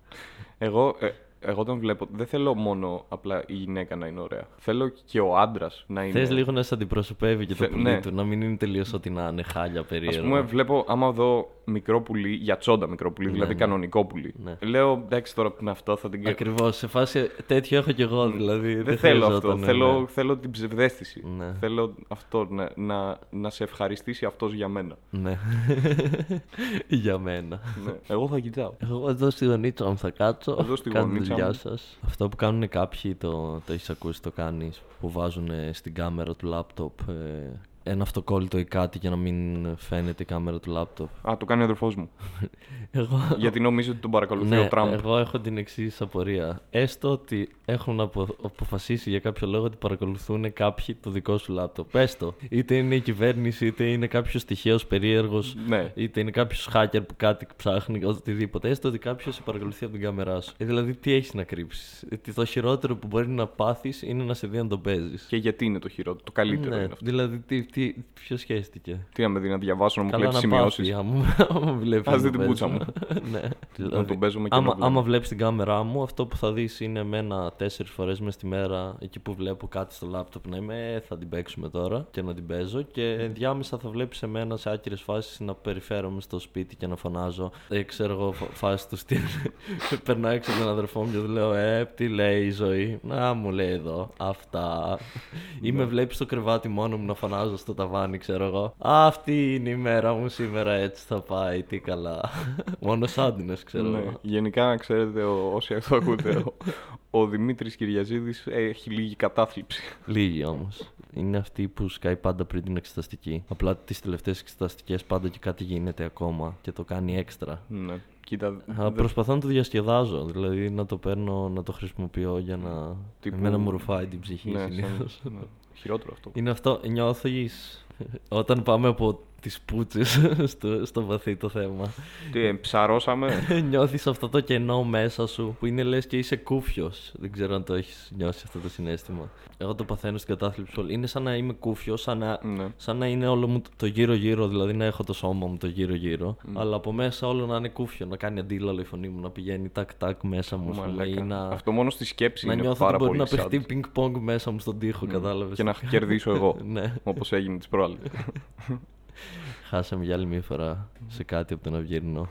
Εγώ, ε, εγώ όταν βλέπω, δεν θέλω μόνο απλά η γυναίκα να είναι ωραία. Θέλω και ο άντρας να είναι. Θες λίγο να σε αντιπροσωπεύει και το Θε- πουλί ναι. του, να μην είναι τελείως ό,τι να είναι χάλια Α περίεργο. πούμε, βλέπω άμα δω μικρό πουλί, για τσόντα μικρό πουλί, Ναι, δηλαδή ναι. κανονικό πουλί. Ναι. Λέω εντάξει τώρα που είναι αυτό, θα την Ακριβώς. Σε φάση τέτοιο έχω κι εγώ, δηλαδή. Δεν θέλω αυτό. χρειαζόταν, Θέλω, ναι. θέλω την ψευδέστηση. Ναι. Θέλω αυτό να, να, να σε ευχαριστήσει αυτός για μένα. Ναι. Για μένα. ναι. Εγώ θα κοιτάω. Εγώ εδώ στη γωνίτσα μου θα κάτσω. Εδώ στη κάνω τη γωνίτσα δουλειά μου. σας. Αυτό που κάνουν κάποιοι, το, το έχεις ακούσει, το κάνεις. Που βάζουν στην κάμερα του λάπτοπ ε, ένα αυτοκόλλητο ή κάτι για να μην φαίνεται η κάμερα του λάπτοπ. Α, το κάνει ο αδερφός μου. Εγώ, Γιατί νομίζω ότι τον παρακολουθεί ναι, ο Τραμπ. εγώ έχω την εξής απορία. Έστω ότι έχουν απο, αποφασίσει για κάποιο λόγο ότι παρακολουθούν κάποιοι το δικό σου λάπτοπ. Πες το. Είτε είναι η κυβέρνηση, είτε είναι κάποιος τυχαίος περίεργος, Ναι. είτε είναι κάποιος hacker που κάτι ψάχνει, οτιδήποτε. Έστω ότι κάποιος σε παρακολουθεί από την κάμερά σου. Ε, δηλαδή, τι έχεις να κρύψεις; Το χειρότερο που μπορεί να πάθεις είναι να σε δει να τον παίζεις. Και γιατί είναι το χειρότερο. Το καλύτερο Ναι, είναι αυτό. δηλαδή, τι, τι, ποιος σχέστηκε; Τι να με δει να διαβάσω, να μου Καλά κλέψει να πάθει, σημειώσει. άμα, άμα βλέπεις Ας να δει το την πουτσα παίζω. ναι. Να τον παίζουμε και άμα, να βλέπω. άμα βλέπεις την κάμερά μου, αυτό που θα δεις είναι εμένα τέσσερις φορές μες τη μέρα, εκεί που βλέπω κάτι στο λάπτοπ να είμαι, «Ε, θα την παίξουμε τώρα και να την παίζω και ενδιάμεσα θα βλέπεις εμένα σε άκυρες φάσεις να περιφέρομαι στο σπίτι και να φωνάζω. Ε, ξέρω εγώ, φα- φάση τους στυλ. Περνάω έξω από τον αδερφό μου και του λέω, Ε, τι λέει η ζωή; Να μου λέει εδώ, αυτά. Ή Ναι. με βλέπεις στο κρεβάτι μόνο μου να φωνάζω στο ταβάνι, ξέρω εγώ. Αυτή είναι η μέρα μου σήμερα, έτσι θα πάει, τι καλά. Μόνος άντινες, ξέρω Ναι. εγώ. Γενικά, να ξέρετε, ο- όσοι αυτό ακούτε, ο, ο Δημήτρης Κυριαζίδης έχει λίγη κατάθλιψη. Λίγοι όμως. Είναι αυτοί που σκάει πάντα πριν την εξεταστική. Απλά τις τελευταίες εξεταστικές πάντα και κάτι γίνεται ακόμα και το κάνει έξτρα. Ναι. Κοίτα, Α, δεν- προσπαθώ να το διασκεδάζω, δηλαδή να το παίρνω, να το χρησιμοποιώ για να. Τύπου- Εμένα μου ρουφάει την ψυχή ναι, συνήθως. σαν- ναι. Χειρότερο αυτό. Είναι αυτό, νιώθεις όταν πάμε από τις πούτσες στο, στο βαθύ το θέμα. Τι, ε, ψαρώσαμε; νιώθεις αυτό το κενό μέσα σου που είναι λες και είσαι κούφιος. Δεν ξέρω αν το έχεις νιώσει αυτό το συνέστημα. Εγώ το παθαίνω στην κατάθλιψη όλη. Είναι σαν να είμαι κούφιος, σαν να, ναι. σαν να είναι όλο μου το γύρω-γύρω, δηλαδή να έχω το σώμα μου το γύρω-γύρω. Αλλά από μέσα όλο να είναι κούφιο, να κάνει αντίλαλο η φωνή μου, να πηγαίνει τάκ-τάκ μέσα μου. ας πούμε, Μαλάκα. ή να, Αυτό μόνο στη σκέψη να είναι νιώθω πάρα ότι μπορεί πολύ να sad. παιχτεί πινκ-πονγκ μέσα μου στον τοίχο, κατάλαβες. Και να κερδίσω εγώ. ναι. Όπως έγινε τις προάλλες. Χάσαμε για άλλη μια φορά σε κάτι από τον Αυγερινό.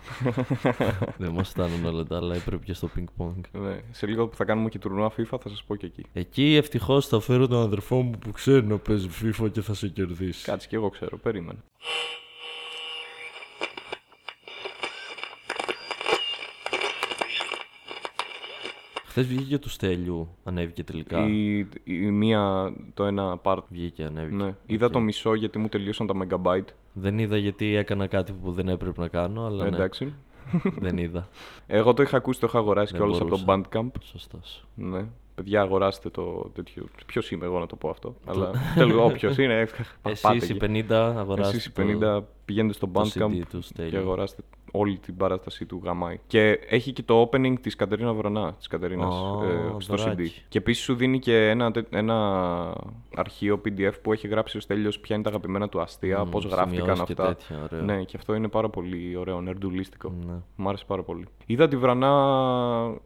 Δεν μας φτάνουν όλα τα άλλα, έπρεπε και στο πινκ πονγκ. ναι. Σε λίγο που θα κάνουμε και τουρνουά FIFA θα σας πω και εκεί. Εκεί ευτυχώς θα φέρω τον αδερφό μου που ξέρει να παίζει FIFA και θα σε κερδίσει. Κάτσε και εγώ ξέρω, περίμενε. Χθες βγήκε του Στέλιου, ανέβηκε τελικά. Η, η μία, το ένα part. Βγήκε, ανέβηκε. Ναι. Είδα το μισό γιατί μου τελείωσαν τα megabyte. Δεν είδα γιατί έκανα κάτι που δεν έπρεπε να κάνω, αλλά ναι, Εντάξει. δεν είδα. Εγώ το είχα ακούσει, το είχα αγοράσει Δεν και από το μπορούσα. Bandcamp. Σωστός. Ναι. Παιδιά, αγοράστε το τέτοιο. Ποιος είμαι εγώ να το πω αυτό. Αλλά τέλο, όποιος είναι. πάτε Εσείς οι εκεί. 50 αγοράστε. Εσείς οι 50 πηγαίνετε στο το Bandcamp CD του Στέλιου. και αγοράστε όλη την παράσταση του γαμάι. Και έχει και το opening της Κατερίνα Βρονά, της Κατερίνας, Ω, ε, στο CD. δωράκι. Και επίσης σου δίνει και ένα, τε- ένα αρχείο PDF που έχει γράψει ο Στέλιος ποια είναι τα αγαπημένα του αστεία, Μμμ, πώς γράφτηκαν σημειώσεις και αυτά. τέτοια, ωραίο. Ναι, και αυτό είναι πάρα πολύ ωραίο, νερντουλίστικο. Ναι. Μ' άρεσε πάρα πολύ. Είδα τη Βρανά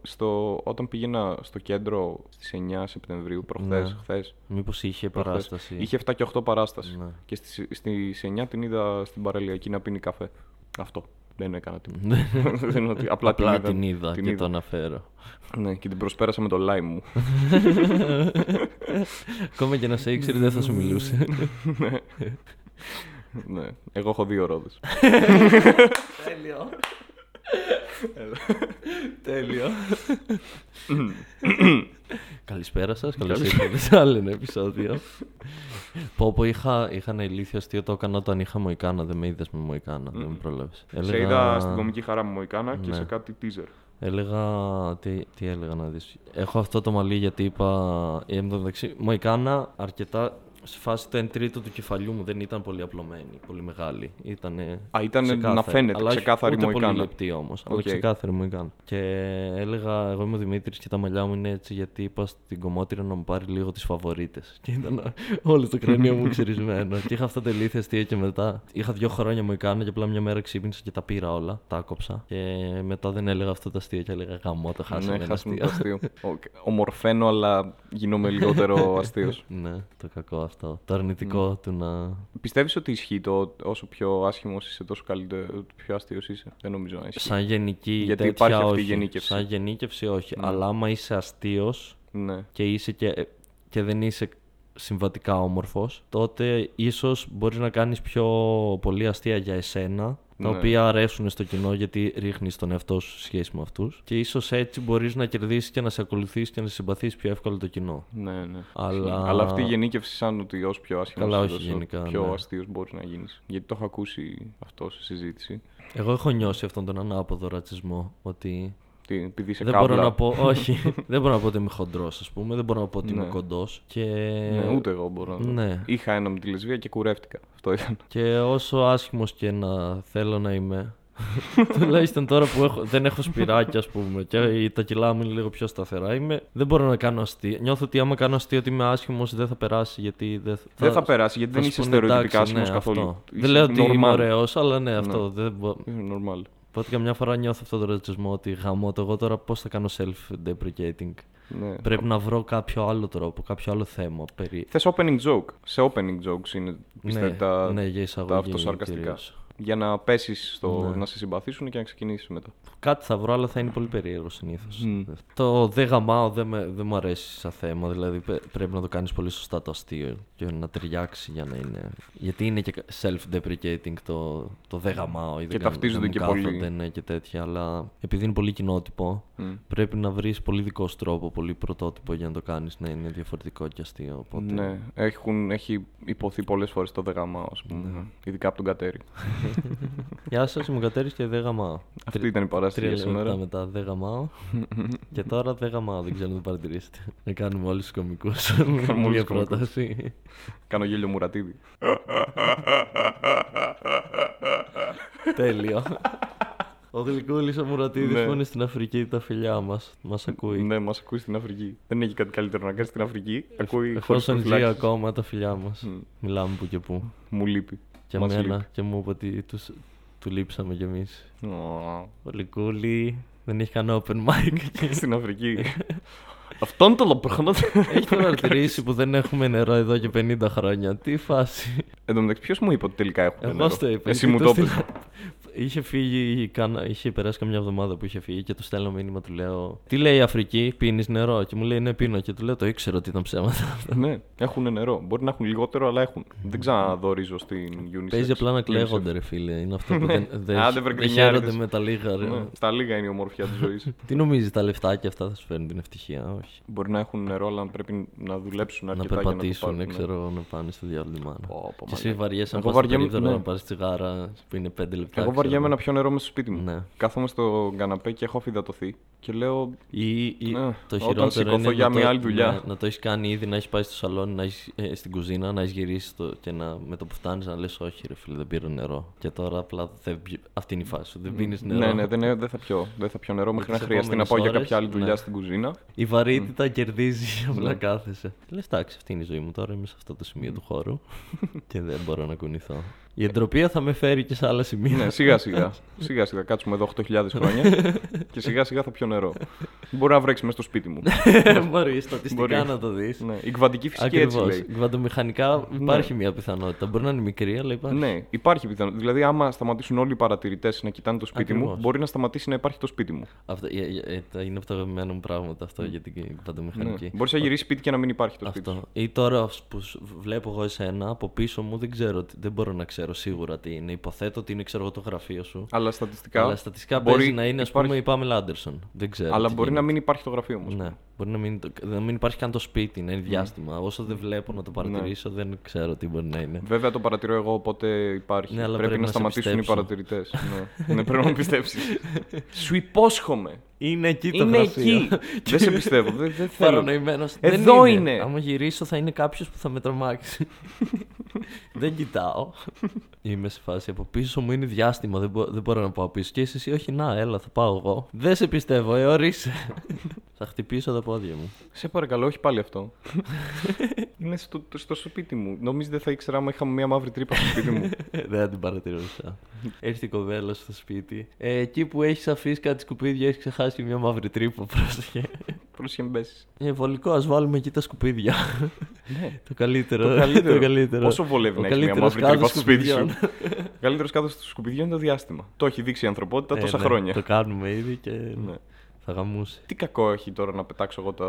στο, όταν πήγαινα στο κέντρο στις 9 Σεπτεμβρίου, προχθές, Ναι. χθες. Μήπως είχε προχθές. παράσταση. Είχε 7 και 8 παράσταση. Ναι. Και στις, στις 9 την είδα στην παραλιακή να πίνει καφέ. Αυτό. Δεν έκανα τίποτα. Ναι. Δεν είναι ότι- απλά, Απλά την είδα. την είδα και το αναφέρω. Ναι, και την προσπέρασα με το lime μου. Ακόμα και να σε ήξερε δεν θα σου μιλούσε. ναι. Εγώ έχω δύο ρόδες. Τέλειο. Τέλειο. Καλησπέρα σας. Καλώς ήρθατε σε άλλο ένα επεισόδιο. πω πω είχα, είχα ένα ηλίθιος αστείο το έκανα όταν είχα Μοϊκάνα. Δεν με είδες με Μοϊκάνα. Δεν με πρόλαβες. Σε είδα στην κομική χαρά μου Μοϊκάνα και Ναι. σε κάτι teaser. Έλεγα. Τι, τι έλεγα να δεις. Έχω αυτό το μαλλί γιατί είπα. ε, Εν τω μεταξύ, Μοϊκάνα αρκετά. Σε φάση το 1 τρίτο του κεφαλιού μου δεν ήταν πολύ απλωμένη, πολύ μεγάλη. Ήτανε Α, ήταν να ξεκάθαρη. φαίνεται, αλλά όχι ξεκάθαρη ούτε Μοϊκάνα. πολύ λεπτή όμως. Αλλά Οκ. ξεκάθαρη Μοϊκάνα. Και έλεγα, εγώ είμαι ο Δημήτρης και τα μαλλιά μου είναι έτσι γιατί είπα στην κομμότηρα να μου πάρει λίγο τις φαβορίτες. Και ήταν όλο το κρανίο μου ξυρισμένο. και είχα αυτά τα ηλίθια αστεία και μετά. Είχα δύο χρόνια Μοϊκάνα και απλά μια μέρα ξύπνησα και τα πήρα όλα. Τα άκοψα. Και μετά δεν έλεγα αυτό το αστείο και έλεγα γαμό, το χάσαμε ναι, ένα χάσαμε το αστείο. αστείο. Ο- Ομορφαίνω, αλλά γίνομαι λιγότερο αστείος. ναι, το κακό αυτό. Το αρνητικό του να. Πιστεύεις ότι ισχύει το όσο πιο άσχημος είσαι, τόσο καλύτερο, πιο αστείο είσαι; Δεν νομίζω να ισχύει. Σαν γενική Γιατί τέτοια υπάρχει αυτή η όχι. γενίκευση. Σαν γενίκευση όχι. Αλλά άμα είσαι αστείος Ναι. και είσαι και, και δεν είσαι συμβατικά όμορφος, τότε ίσως μπορείς να κάνεις πιο πολύ αστεία για εσένα, τα Ναι. οποία αρέσουν στο κοινό γιατί ρίχνεις τον εαυτό σου σε σχέση με αυτούς και ίσως έτσι μπορείς να κερδίσεις και να σε ακολουθήσει και να σε συμπαθείς πιο εύκολα το κοινό. Ναι, ναι. Αλλά- Αλλά αυτή η γενίκευση, σαν ότι όσο πιο άσχημος Καλά, είσαι, όχι τόσο γενικά, πιο ναι. αστείος μπορείς να γίνεις. Γιατί το έχω ακούσει αυτό σε συζήτηση. Εγώ έχω νιώσει αυτόν τον ανάποδο ρατσισμό, ότι Τι, επειδή είσαι δεν κάβλα. μπορώ να πω, όχι, δεν μπορώ να πω ότι είμαι χοντρός ας πούμε, δεν μπορώ να πω ότι είμαι Ναι. κοντός και... Ναι, ούτε εγώ μπορώ να το ναι. Είχα ένα με τη λεσβία και κουρεύτηκα. Αυτό ήταν. Και όσο άσχημος και να θέλω να είμαι, Τουλάχιστον τώρα που έχω, δεν έχω σπυράκια, ας πούμε, και τα κιλά μου είναι λίγο πιο σταθερά. Είμαι, δεν μπορώ να κάνω αστείο. Νιώθω ότι άμα κάνω αστείο ότι είμαι άσχημος, δεν θα περάσει. Γιατί δεν θα, Δεν θα περάσει γιατί θα δεν σου είσαι πούνε, στερεοτυπικά εντάξει, άσχημος ναι, καθόλου. αυτό. Είσαι Δεν λέω ότι είμαι normal. ωραίος, αλλά ναι, αυτό. Δεν μπο... Είναι normal. Οπότε καμιά φορά νιώθω αυτό το ρατσισμό ότι γαμώ το εγώ τώρα πώς θα κάνω self-deprecating. Ναι. Πρέπει να βρω κάποιο άλλο τρόπο, κάποιο άλλο θέμα. Περί... Θες opening joke. Σε opening jokes είναι πιστεύω ναι, τα, ναι, για εισαγωγή τα αυτοσαρκαστικά. κυρίως. Για να πέσεις στο Ναι. να σε συμπαθήσουν και να ξεκινήσεις μετά. Κάτι θα βρω, αλλά θα είναι πολύ περίεργο συνήθως. Μμ. Το δεν γαμάω δεν, με, δεν μου αρέσει σαν θέμα. Δηλαδή πε- πρέπει να το κάνεις πολύ σωστά το αστείο και να ταιριάξει για να είναι. Γιατί είναι και self-deprecating το, το δεν γαμάω. ή δεν κάνω- ταυτίζονται δεν και μου πολύ. κάθονται, ναι, και τέτοια. Αλλά επειδή είναι πολύ κοινότυπο, Μμ. πρέπει να βρεις πολύ δικός σου τρόπο, πολύ πρωτότυπο για να το κάνεις να είναι διαφορετικό και αστείο. Οπότε... Ναι, έχουν, έχει υποθεί πολλές φορές το δεγαμάω, ας πούμε. Ναι. Ειδικά από τον Κατέρι. Γεια σας, είμαι ο Κατέρης και δεν γαμάω. Αυτή Τρι- ήταν η παράσταση Τρία για λεπτά σήμερα. μετά δεν γαμάω. και τώρα δεν γαμάω, δεν ξέρω αν το παρατηρήσετε. Να κάνουμε όλους τους κομικούς. όλους Μια τους κωμικούς. πρόταση. Κάνω γέλιο μουρατίδι. Τέλειο. Ο Γλυκούλης ο Μουρατίδης Ναι. που είναι στην Αφρική, τα φιλιά μας. Μας ακούει. Ναι, μας ακούει στην Αφρική. Δεν έχει κάτι καλύτερο να κάνει στην Αφρική. Ακούει χωρίς Εφόσον ζει προφυλάξεις. ακόμα τα φιλιά μας. Μμ. Μιλάμε που και που. Μου λείπει. Και Μας εμένα λείπει. και μου είπε ότι τους, του λείψαμε κι εμείς. Ω, Ο Γλυκούλη δεν έχει κανένα open mic. Στην Αφρική. Αυτόν το πράγμα. έχει παρατηρήσει που δεν έχουμε νερό εδώ και 50 χρόνια. Τι φάση. Εν τω μεταξύ, ποιος μου είπε ότι τελικά έχουμε. Εγώ νερό; στο είπα. Εσύ και μου το το στείλα. είπες. Είχε φύγει, κάνα, είχε περάσει καμιά εβδομάδα που είχε φύγει και του στέλνω μήνυμα, του λέω Τι λέει η Αφρική, πίνεις νερό; Και μου λέει Ναι, πίνω. Και του λέω Το ήξερα ότι ήταν ψέματα. Ναι, έχουν νερό. Μπορεί να έχουν λιγότερο, αλλά έχουν. Δεν ξαναδορίζω στην UNICEF. Παίζει απλά να UNICEF. κλαίγονται, ρε φίλε. Είναι αυτό που Ναι. δεν, δεν, Άντε, βρε, δεν γκρινιάριδες. χαίρονται με τα λίγα. Ρε. Ναι, στα λίγα είναι η ομορφιά της ζωής. Τι νομίζεις, τα λεφτάκια αυτά θα σου φέρουν την ευτυχία, όχι. Μπορεί να έχουν νερό, αλλά πρέπει να δουλέψουν να αρκετά για να το περπατήσουν, πάρουν. ναι, ναι. ξέρω, να πάνε στο διάλογο τη μάνα. Πω, πω, Και εσύ μαλάκα. βαριέσαι να Εγώ πας στο βαριέμαι- περίπτερο ναι. να πάρεις τσιγάρα που είναι 5 λεπτά. Εγώ ξέρω. βαριέμαι να πιω νερό μέσα στο σπίτι μου. Ναι. Κάθομαι στο καναπέ και έχω αφιδατωθεί και λέω. Ή, ή Ναι, το όταν χειρότερο σηκωθώ είναι για να μια το, άλλη δουλειά. ναι, να το έχεις κάνει ήδη, να έχεις πάει στο σαλόνι, να έχεις, ε, στην κουζίνα, να έχεις γυρίσει το, και να, με το που φτάνεις να λες: Όχι, ρε φίλε, δεν πήρα νερό. Και τώρα απλά δεν, πι- αυτή είναι η φάση σου. Δεν πίνεις νερό. Ναι, ναι, δεν, δεν θα πιω. Δεν θα πιω νερό μέχρι να τις χρειαστεί να επόμενες πάω για ώρες, κάποια άλλη δουλειά ναι. στην κουζίνα. Η βαρύτητα κερδίζει, απλά Ναι. κάθεσαι. Λες, εντάξει, αυτή είναι η ζωή μου τώρα. Είμαι σε αυτό το σημείο του χώρου και δεν μπορώ να κουνηθώ. Η εντροπία θα με φέρει και σε άλλα σημεία. ναι, σιγά σιγά. σιγά σιγά. Κάτσουμε εδώ 8.000 χρόνια και σιγά σιγά θα πιω νερό. Μπορεί να βρέξει μέσα στο σπίτι μου. Μπορεί στατιστικά Μπορεί. να το δεις. ναι. Η κβαντική φυσική έτσι Ακριβώς. λέει. Κβαντομηχανικά υπάρχει μια πιθανότητα. Μπορεί να είναι μικρή, αλλά υπάρχει. Ναι, υπάρχει πιθανότητα. Δηλαδή, άμα σταματήσουν όλοι οι παρατηρητές να κοιτάνε το σπίτι μου, Ακριβώς. μπορεί να σταματήσει να υπάρχει το σπίτι μου. Αυτό, ε, ε, ε, τα- είναι από τα αγαπημένα μου πράγματα αυτό για την Ναι. κβαντομηχανική. Μπορείς να γυρίσεις σπίτι και να μην υπάρχει το σπίτι. Αυτό. σου. Ή τώρα που σ- βλέπω εγώ εσένα από πίσω μου δεν ξέρω, τι- δεν μπορώ να ξέρω σίγουρα τι είναι. Υποθέτω ότι είναι ξέρω εγώ το γραφείο σου. Αλλά στατιστικά. Αλλά στατιστικά μπορεί- παίζει να είναι ας υπάρχει- πούμε η Πάμελα Άντερσον. Δεν ξέρω. Αλλά τι μπορεί να γίνεται. μην υπάρχει το γραφείο όμως. Ναι, μπορεί να μην, το- να μην υπάρχει καν το σπίτι, να είναι Ναι. διάστημα. Όσο δεν βλέπω να το παρατηρήσω, δεν ξέρω τι μπορεί να είναι. Βέβαια το παρατηρώ εγώ, οπότε υπάρχει. Ναι, αλλά πρέπει, πρέπει να να σε σταματήσουν οι πιστέψω. παρατηρητές. ναι. ναι, πρέπει να με πιστέψεις. Σου υπόσχομαι. Είναι εκεί το Είναι γραφείο. εκεί. δεν σε πιστεύω. Δεν, δεν θέλω. Παρανοημένος. Εδώ δεν είναι. Άμα γυρίσω θα είναι κάποιος που θα με τρομάξει. δεν κοιτάω. Είμαι σε φάση από πίσω μου είναι διάστημα. Δεν, μπο- δεν μπορώ να πάω πίσω. Και είσαι εσύ, όχι να, έλα, θα πάω εγώ. Δεν σε πιστεύω, ε, ορίσε. θα χτυπήσω τα πόδια μου. Σε παρακαλώ, όχι πάλι αυτό. είναι στο, στο σπίτι μου. Νομίζω δεν θα ήξερα άμα είχαμε μια μαύρη τρύπα στο σπίτι μου. δεν την παρατηρούσα. Έρθει η κοπέλα στο σπίτι. Ε, εκεί που έχεις αφήσει κάτι σκουπίδια, έχεις ξεχάσει μια μαύρη τρύπα. Πρόσεχε. Πρόσεχε με μπέσεις. Ε, βολικό, ας βάλουμε εκεί τα σκουπίδια. Ναι. το καλύτερο. Το καλύτερο. το καλύτερο. Πόσο βολεύει Ο να έχεις μια καλύτερος μαύρη τρύπα κάδος στο σπίτι σου; σκουπιδιών. Καλύτερος κάτω στο σκουπιδιό είναι το διάστημα. Το έχει δείξει η ανθρωπότητα Ε, τόσα ναι, χρόνια. Το κάνουμε ήδη και Ναι. Θα γαμούσε. Τι κακό έχει τώρα να πετάξω εγώ τα...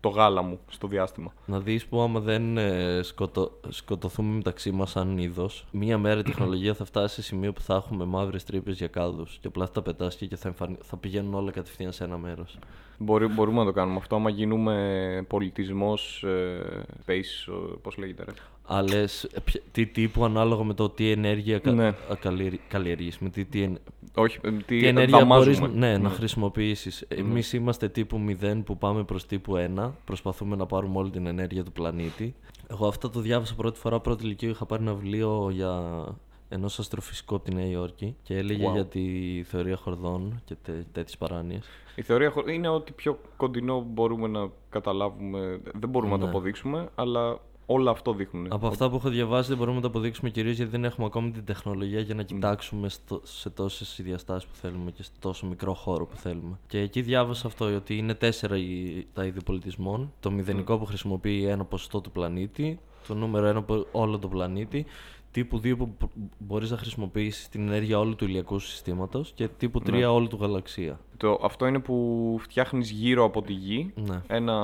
το γάλα μου στο διάστημα. Να δεις που άμα δεν ε, σκοτω... σκοτωθούμε μεταξύ μας σαν είδος, μία μέρα η τεχνολογία θα φτάσει σε σημείο που θα έχουμε μαύρες τρύπες για κάδους και απλά θα τα πετάς και θα, εμφανι... θα πηγαίνουν όλα κατευθείαν σε ένα μέρος. Μπορεί, μπορούμε να το κάνουμε αυτό άμα γίνουμε πολιτισμός ε, space, πώς λέγεται ρε; Αλλά λες, ε, ποια- τι τύπου ανάλογα με το τι ενέργεια κα... Ναι. α, καλλιεργ- καλλιεργείς, με τι, τι, εν- Όχι, ε, τι, τι ενέργεια δαμάζουμε. μπορείς ναι, να χρησιμοποιήσεις. Εμείς είμαστε τύπου 0 που πάμε προς τύπου 1, προσπαθούμε να πάρουμε όλη την ενέργεια του πλανήτη. Εγώ αυτό το διάβασα πρώτη φορά πρώτη ηλικία, είχα πάρει ένα βιβλίο για ενός αστροφυσικού από τη Νέα Υόρκη και έλεγε Wow. για τη θεωρία χορδών και τε, τέτοιες παράνοιες. Η θεωρία χω- είναι ότι πιο κοντινό μπορούμε να καταλάβουμε. Δεν μπορούμε να το Ναι. αποδείξουμε, αλλά όλα αυτό δείχνουν. Από αυτά που έχω διαβάσει δεν μπορούμε να τα αποδείξουμε κυρίως γιατί δεν έχουμε ακόμη την τεχνολογία για να κοιτάξουμε στο, σε τόσες διαστάσει που θέλουμε και σε τόσο μικρό χώρο που θέλουμε. Και εκεί διάβασα αυτό ότι είναι τέσσερα οι- τα είδη πολιτισμών. Το μηδενικό που χρησιμοποιεί ένα ποσοστό του πλανήτη, το νούμερο ένα από όλο το πλανήτη, τύπου 2 που μπορείς να χρησιμοποιήσεις την ενέργεια όλου του ηλιακού συστήματος και τύπου 3 Ναι. όλου του γαλαξία. Το, αυτό είναι που φτιάχνεις γύρω από τη γη Ναι. ένα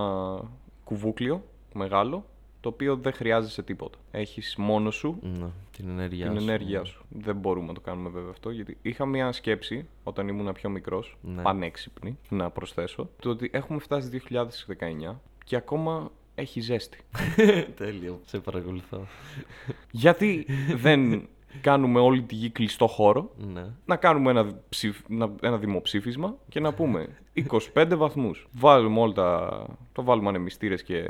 κουβούκλιο μεγάλο, το οποίο δεν χρειάζεσαι τίποτα. Έχεις μόνο σου Ναι, την ενέργειά την σου. ενέργειά σου. Δεν μπορούμε να το κάνουμε βέβαια αυτό, γιατί είχα μια σκέψη όταν ήμουν πιο μικρός, Ναι. πανέξυπνη, να προσθέσω, το ότι έχουμε φτάσει 2019 και ακόμα έχει ζέστη. Τέλειο, σε παρακολουθώ. γιατί δεν κάνουμε όλη τη γη κλειστό χώρο, Ναι. να κάνουμε ένα, ψηφ- να- ένα δημοψήφισμα και να πούμε 25 βαθμούς. Βάλουμε όλα τα... Το βάλουμε ανεμιστήρες και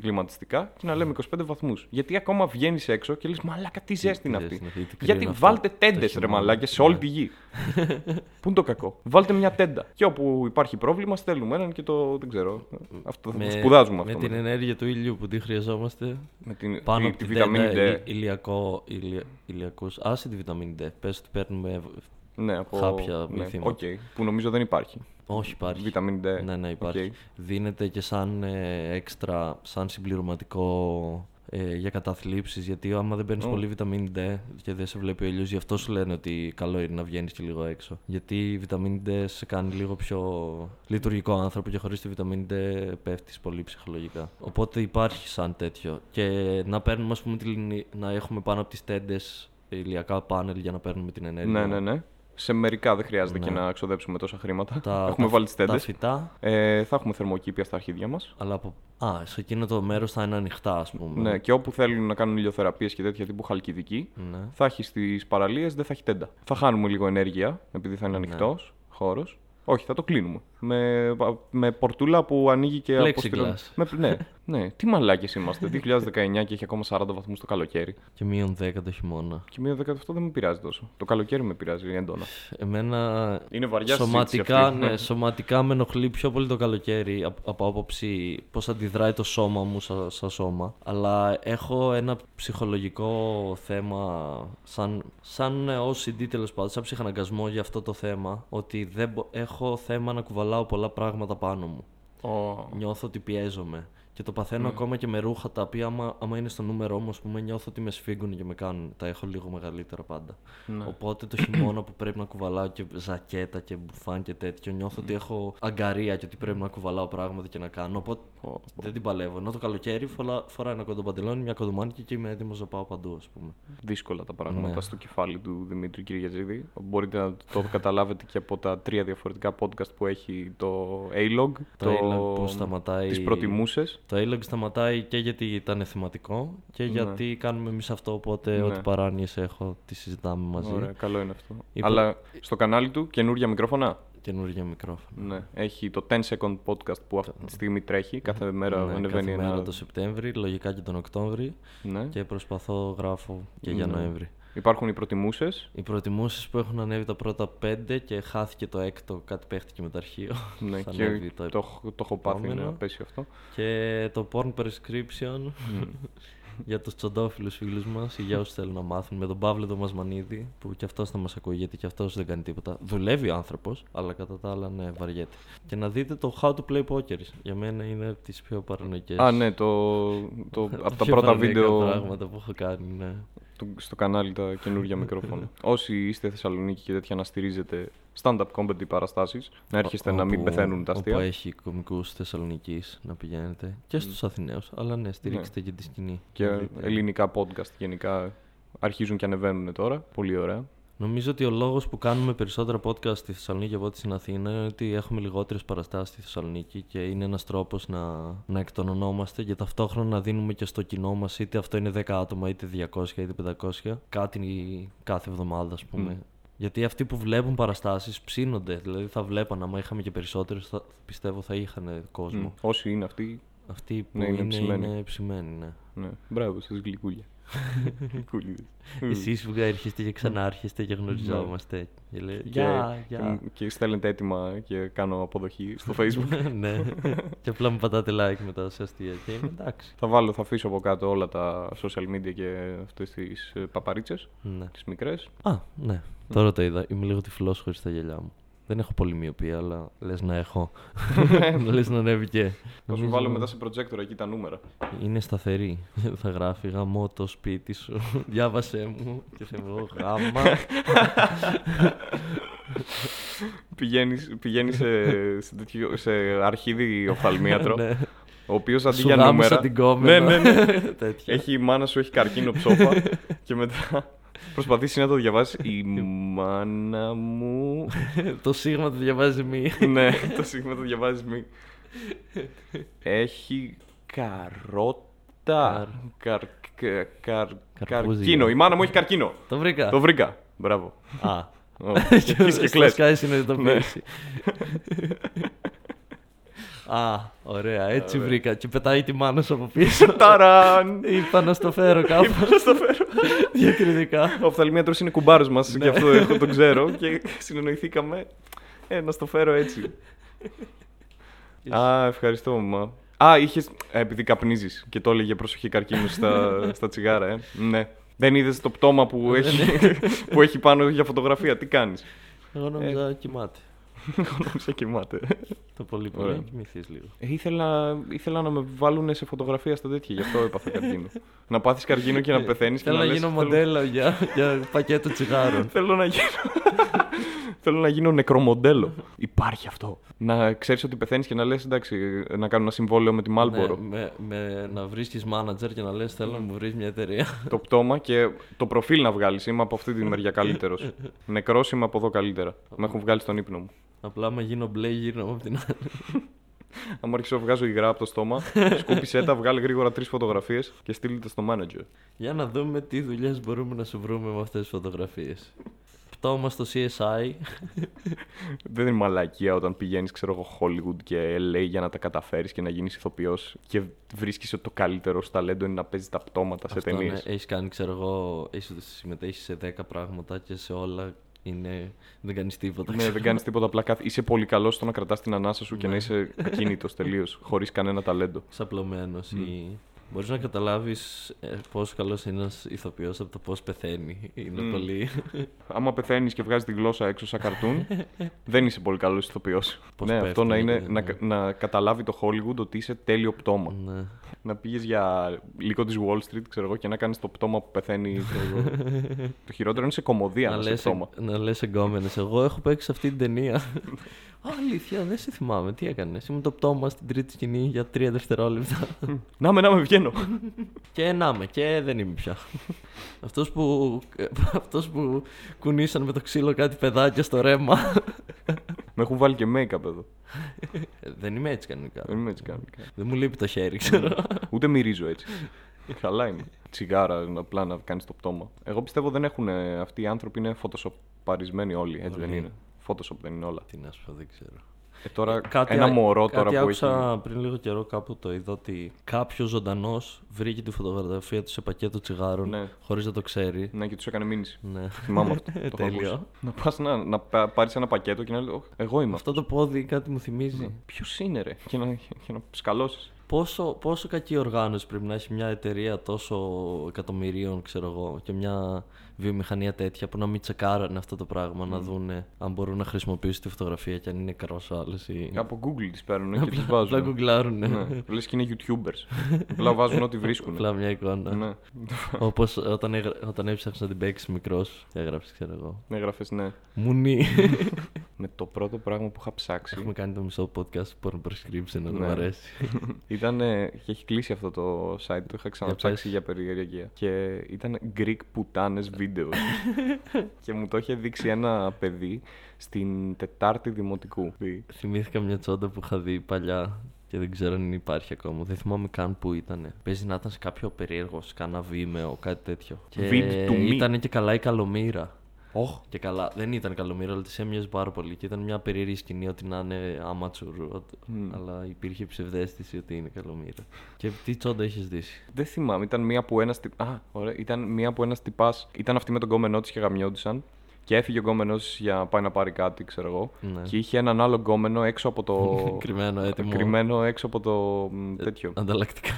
κλιματιστικά και να λέμε 25 βαθμούς. Γιατί ακόμα βγαίνεις έξω και λες μαλάκα τι ζέστη είναι αυτή. ζέστη είναι αυτή, τι κρύο Γιατί είναι αυτό, βάλτε το τέντες ρε χειμώνα. μαλάκες σε όλη Ναι. τη γη. Πού είναι το κακό. Βάλτε μια τέντα. Και όπου υπάρχει πρόβλημα στέλνουμε έναν και το δεν ξέρω. Αυτό θα το σπουδάζουμε αυτό. με την μετά. ενέργεια του ήλιου που τι χρειαζόμαστε. Με την, Πάνω τη, από τη τη βιταμίνη D. τέντα, ηλι- ηλιακό, ηλια, ηλιακούς. Άσε τη βιταμίνη D. Πες ότι παίρνουμε... Ναι, από... χάπια ναι, μυθήματα. οκ, που νομίζω δεν υπάρχει. Όχι υπάρχει. Βιταμίνη D. Ναι, ναι, υπάρχει. Οκ. Δίνεται και σαν ε, έξτρα, σαν συμπληρωματικό ε, για καταθλίψεις, γιατί άμα δεν παίρνεις Ω. πολύ βιταμίνη D και δεν σε βλέπει ο ήλιος, γι' αυτό σου λένε ότι καλό είναι να βγαίνεις και λίγο έξω. Γιατί η βιταμίνη D σε κάνει λίγο πιο λειτουργικό άνθρωπο και χωρίς τη βιταμίνη D πέφτεις πολύ ψυχολογικά. Οπότε υπάρχει σαν τέτοιο. Και να παίρνουμε, ας πούμε, τη, να έχουμε πάνω από τις τέντες ηλιακά πάνελ για να παίρνουμε την ενέργεια. Ναι, ναι, ναι. Σε μερικά δεν χρειάζεται Ναι. και να ξοδέψουμε τόσα χρήματα. Τα, Έχουμε τα, βάλει τις τα τέντες. φυτά, Ε, θα έχουμε θερμοκήπια στα αρχίδια μας. αλλά από... Α, σε εκείνο το μέρος θα είναι ανοιχτά, ας πούμε. Ναι, και όπου θέλουν να κάνουν ηλιοθεραπείες και τέτοια τύπου χαλκιδική, Ναι. θα έχει στις παραλίες, δεν θα έχει τέντα. Θα χάνουμε λίγο ενέργεια, επειδή θα είναι Ναι. ανοιχτός χώρος. Όχι, θα το κλείνουμε. Με, με πορτούλα που ανοίγει και Plexiglass. αποστηρώνει. Με, ναι, ναι. Τι μαλάκες είμαστε. 2019 και έχει ακόμα 40 βαθμούς το καλοκαίρι. Και μείον 10 το χειμώνα. Και μείον 10 αυτό δεν με πειράζει τόσο. Το καλοκαίρι με πειράζει έντονα. Εμένα Είναι βαριά σωματικά, συζήτηση αυτή. ναι, σωματικά με ενοχλεί πιο πολύ το καλοκαίρι από, από άποψη πώς αντιδράει το σώμα μου σαν, σαν σώμα. Αλλά έχω ένα ψυχολογικό θέμα σαν, σαν OCD τέλος πάντων, σαν ψυχαναγκασμό για αυτό το θέμα. Ότι δεν, μπο- έχω θέμα να κουβαλάω πολλά πράγματα πάνω μου. Ω, Νιώθω ότι πιέζομαι. Και το παθαίνω ακόμα και με ρούχα τα οποία, άμα, άμα είναι στο νούμερό μου, ας πούμε, νιώθω ότι με σφίγγουν και με κάνουν. Τα έχω λίγο μεγαλύτερα πάντα. ναι. Οπότε το χειμώνα που πρέπει να κουβαλάω και ζακέτα και μπουφάν και τέτοιο, νιώθω ότι έχω αγκαρία και ότι πρέπει να κουβαλάω πράγματα και να κάνω. Οπότε Ω, δεν την παλεύω. Ενώ το καλοκαίρι φορά, φοράω ένα κοντό παντελόνι, μια κοντομάνικη και είμαι έτοιμος να πάω παντού, ας πούμε. δύσκολα τα πράγματα Ναι. στο κεφάλι του Δημήτρη Κυριαζίδη. Μπορείτε να το καταλάβετε και από τα τρία διαφορετικά podcast που έχει το A-Log, Το A-Log που σταματάει- τις προτιμούσες. Το A-Log σταματάει και γιατί ήταν θεματικό και Ναι. γιατί κάνουμε εμείς αυτό. Οπότε Ναι. ό,τι παράνοιες έχω, τις συζητάμε μαζί. Ωραία, καλό είναι αυτό. Είπα- Αλλά στο κανάλι του καινούργια μικρόφωνα; Καινούργια μικρόφωνα. Ναι, έχει το 10 second podcast που αυτή τη στιγμή τρέχει. Κάθε μέρα Ναι, ανεβαίνει κάθε ένα. μέρα το Σεπτέμβρη, λογικά και τον Οκτώβρη Ναι. και προσπαθώ γράφω και για Ναι. Νοέμβρη. Υπάρχουν οι προτιμούσες. Οι προτιμήσει που έχουν ανέβει τα πρώτα πέντε και χάθηκε το έκτο, κάτι παίχτηκε με το αρχείο. Ναι, Θα και ανέβει το, το έχω- το έχω πάθει επόμενο. να πέσει αυτό. Και το porn prescription για τους τσοντόφιλους φίλους μας ή για όσους θέλουν να μάθουν με τον Παύλο τον Μασμανίδη που και αυτός θα μας ακούει γιατί και αυτός δεν κάνει τίποτα. Δουλεύει ο άνθρωπος, αλλά κατά τα άλλα ναι, βαριέται. Και να δείτε το How to Play Poker. Για μένα είναι από τις πιο παρανοϊκές. Α, ναι, το, το, από τα πιο πρώτα παρανοϊκά βίντεο πράγματα που έχω κάνει, ναι. του- στο κανάλι τα καινούργια μικρόφωνα. Όσοι είστε Θεσσαλονίκη και τέτοια να στηρίζετε stand-up comedy παραστάσεις, να έρχεστε να μην Όπου- πεθαίνουν τα αστεία. Όπου έχει κομικούς Θεσσαλονικής να πηγαίνετε. Και στους Αθηναίους. Αλλά ναι, στηρίξτε και τη σκηνή. Και Να δείτε. ελληνικά podcast γενικά αρχίζουν και ανεβαίνουν τώρα. Πολύ ωραία. Νομίζω ότι ο λόγος που κάνουμε περισσότερα podcast στη Θεσσαλονίκη από ό,τι στην Αθήνα είναι ότι έχουμε λιγότερες παραστάσεις στη Θεσσαλονίκη και είναι ένας τρόπος να, να εκτονωνόμαστε και ταυτόχρονα να δίνουμε και στο κοινό μας, είτε αυτό είναι 10 άτομα, είτε 200 είτε 500, κάτι κάθε εβδομάδα, ας πούμε. Μμ. Γιατί αυτοί που βλέπουν παραστάσεις ψήνονται. Δηλαδή θα βλέπαν, άμα είχαμε και περισσότερες, θα, πιστεύω θα είχαν κόσμο. Μμ. Όσοι είναι αυτοί, Αυτή που Ναι, είναι είναι, ψημένη. είναι ψημένη, ναι. Ναι. Μπράβο σας γλυκούλια. Γλυκούλιδες. Εσείς που έρχεστε και ξανάρχεστε και γνωριζόμαστε. Και λέει, Και, γεια, και, γεια. μου- και στέλνετε έτοιμα και κάνω αποδοχή στο facebook. ναι. και απλά μου πατάτε like μετά σε αστεία και είμαι εντάξει. θα βάλω, θα αφήσω από κάτω όλα τα social media και αυτές τις ε, παπαρίτσες, ναι. τις μικρές. Α, ναι. Τώρα το είδα. Είμαι λίγο τυφλός χωρίς τα γυαλιά μου. Δεν έχω πολύ μοιοπία, αλλά λες να έχω. λες να ανέβει και. Θα σου Νομίζω βάλω μετά σε projector εκεί τα νούμερα. Είναι σταθερή. θα γράφει γαμώ το σπίτι σου. Διάβασέ μου. Και θα μου γάμα. Πηγαίνεις, πηγαίνεις σε, σε, τέτοιο- σε αρχίδι οφθαλμίατρο, ναι. ο οποίος αντί Σου για γάμισα νούμερα... την κόμενα. Ναι, ναι, ναι. Τέτοια. έχει η μάνα σου, έχει καρκίνο ψόφα και μετά προσπαθήσει να το διαβάσει. Η μάνα μου. το σίγμα το διαβάζει μη. ναι, το σίγμα το διαβάζει μη. Έχει καρότα. Καρ, κα- καρ, Καρπούζι. καρκίνο. Η μάνα μου έχει καρκίνο. το βρήκα. Το βρήκα. Μπράβο. Α. Ω, και αρχίζεις και Στο κλαις. Sky συνειδητοποίηση. Α, ωραία, έτσι βρήκα. Και πετάει τη μάνα σου από πίσω. Ταραν! Είπα να στο φέρω κάπου. Να στο φέρω. Διακριτικά. Ο οφθαλμίατρος είναι κουμπάρος μας Ναι. και αυτό εγώ το ξέρω και συνεννοηθήκαμε ε, να στο φέρω έτσι. Α, ευχαριστώ, μαμά. Α, είχες, ε, επειδή καπνίζεις και το έλεγε προσοχή καρκίνου στα, στα τσιγάρα, ε. Ναι. Δεν είδες το πτώμα που έχει, που έχει πάνω για φωτογραφία; Τι κάνεις; Εγώ Ε. νόμιζα κοιμάται. Εγώ νόμιζα κοιμάται. Το πολύ πολύ Ωραία. να κοιμηθείς λίγο. Ε, ήθελα, ήθελα να με βάλουν σε φωτογραφία στα τέτοια, γι' αυτό έπαθα καρκίνο. να πάθεις καρκίνο και να πεθαίνεις και Θέλω να λες, γίνω θέλω- μοντέλο για, για πακέτο τσιγάρων. Θέλω να γίνω. Θέλω να γίνω νεκρομοντέλο. Υπάρχει αυτό. Να ξέρεις ότι πεθαίνεις και να λες: Εντάξει, να κάνω ένα συμβόλαιο με τη Μάλμπορο. Ναι, με, με, να βρίσκεις μάνατζερ και να λες θέλω να μου βρεις μια εταιρεία. Το πτώμα και το προφίλ να βγάλεις. Είμαι από αυτή τη μεριά καλύτερος. Νεκρός είμαι από εδώ καλύτερα. Με έχουν βγάλει στον ύπνο μου. Απλά με γίνω μπλε γύρω από την άλλη. Αν αρχίσω να βγάζω υγρά από το στόμα, σκούπισέ τα, βγάλε γρήγορα τρεις φωτογραφίες και στείλτε τα στο manager. Για να δούμε τι δουλειές μπορούμε να σου βρούμε με αυτές τις φωτογραφίες. Πτώμα στο CSI. Δεν είναι μαλακία όταν πηγαίνεις, ξέρω εγώ, Hollywood και LA για να τα καταφέρεις και να γίνεις ηθοποιός και βρίσκεις ότι το καλύτερο σου ταλέντο είναι να παίζεις τα πτώματα σε Αυτό, ταινίες. ναι, έχεις κάνει, ξέρω εγώ, έχεις συμμετέχει σε 10 πράγματα και σε όλα είναι... δεν κάνεις τίποτα. Ναι, δεν κάνεις τίποτα. Απλά κάθε- είσαι πολύ καλός στο να κρατάς την ανάσα σου και Ναι. να είσαι ακίνητος τελείως, χωρίς κανένα ταλέντο. Ξαπλωμένος ή... Μπορείς να καταλάβεις ε, πόσο καλός είναι ένας ηθοποιός από το πώς πεθαίνει. Είναι Μμ. πολύ... Άμα πεθαίνεις και βγάζεις τη γλώσσα έξω σαν καρτούν, δεν είσαι πολύ καλός ηθοποιός. Πώς Ναι, αυτό να, πέφτουνε, είναι, ναι. να, να καταλάβει το Hollywood ότι είσαι τέλειο πτώμα. ναι. Να πήγε για λίγο της Wall Street, ξέρω εγώ, και να κάνεις το πτώμα που πεθαίνει. ξέρω εγώ. το χειρότερο είναι σε κομμωδία να, να, είσαι λες, πτώμα. να λες εγκόμενες. Εγώ έχω παίξει σε αυτή την ταινία. Α, αλήθεια, δεν σε θυμάμαι. Τι έκανες; Ήμουν το πτώμα στην τρίτη σκηνή για τρία δευτερόλεπτα. Να με, να με, βγαίνω. και να με, και δεν είμαι πια. αυτός, που, αυτός που κουνήσαν με το ξύλο κάτι παιδάκια στο ρέμα. με έχουν βάλει και make-up εδώ. Ε, δεν είμαι έτσι κανονικά. Δεν είμαι έτσι κανονικά. δεν μου λείπει το χέρι, ξέρω. Ούτε μυρίζω έτσι. Καλά είναι. Τσιγάρα, απλά να κάνεις το πτώμα. Εγώ πιστεύω δεν έχουν. Αυτοί οι άνθρωποι είναι φωτοσοπαρισμένοι όλοι. Έτσι δεν Όλοι. είναι. Photoshop δεν είναι όλα. Τι να σου πω, δεν ξέρω. Ε, τώρα Κάτι ένα α- μωρό κάτι τώρα που άκουσα έχει. πριν λίγο καιρό κάπου το είδα ότι κάποιος ζωντανός βρήκε τη φωτογραφία του σε πακέτο τσιγάρων Ναι. χωρίς να το ξέρει. Ναι, και τους έκανε μήνυση. Ναι. Θυμάμαι αυτό. το έχω Τέλειο. ακούσει. Να πας να, να πάρεις ένα πακέτο και να λέει: «Ωχ, Εγώ είμαι αυτό. Αυτό το πόδι κάτι μου θυμίζει. Ποιος είναι, ρε, και να, και να σκαλώσεις. Πόσο, πόσο κακή οργάνωση πρέπει να έχει μια εταιρεία τόσο εκατομμυρίων, ξέρω εγώ, και μια βιομηχανία τέτοια που να μην τσεκάρανε αυτό το πράγμα, να δούνε αν μπορούν να χρησιμοποιήσουν τη φωτογραφία και αν είναι καρό άλλος ή. Από Google τις παίρνουν και τις Απλά βάζουν. γκουγκλάρουν. ναι. Λες και είναι YouTubers. Απλά βάζουν ό,τι βρίσκουν. Απλά μια εικόνα. ναι. Όπως όταν, έγρα... όταν έψαξε να την παίξεις μικρός και έγραψε, ξέρω εγώ. Έγραφες ναι. Μουνί. Με το πρώτο πράγμα που είχα ψάξει. Έχουμε κάνει το μισό podcast που μπορείς να prescription, να Ναι. μου αρέσει. Ήταν. ε, και έχει κλείσει αυτό το site, το είχα ξαναψάξει πες. για περιεργία. Και ήταν Greek πουτάνες videos. και μου το είχε δείξει ένα παιδί στην Τετάρτη Δημοτικού. Θυμήθηκα μια τσόντα που είχα δει παλιά και δεν ξέρω αν υπάρχει ακόμα. Δεν θυμάμαι καν που ήταν. Παίζει να ήταν σε κάποιο περίεργο, σε κάνα βίμεο, κάτι τέτοιο. Και Vid to me. ήταν και καλά η καλομήρα. Όχ. Και καλά, δεν ήταν καλομήρα, αλλά τη έμοιαζε πάρα πολύ. Και ήταν μια περίεργη σκηνή ότι να είναι amateur. ότι- Μμ. Αλλά υπήρχε ψευδέστηση ότι είναι καλομήρα. Και τι τσόντα έχεις δει; Δεν θυμάμαι. Ήταν μία που ένας. Α, ωραία. Ήταν μία που ένας τυπάς. Ήταν αυτή με τον κόμενό τη και γαμιόντουσαν. Και έφυγε ο γκόμενος για να πάει να πάρει κάτι, ξέρω εγώ. Ναι. Και είχε έναν άλλο γκόμενο έξω από το. Κρυμμένο, έτοιμο. κρυμμένο έξω από το. μ, Ε, τέτοιο. Ανταλλακτικά.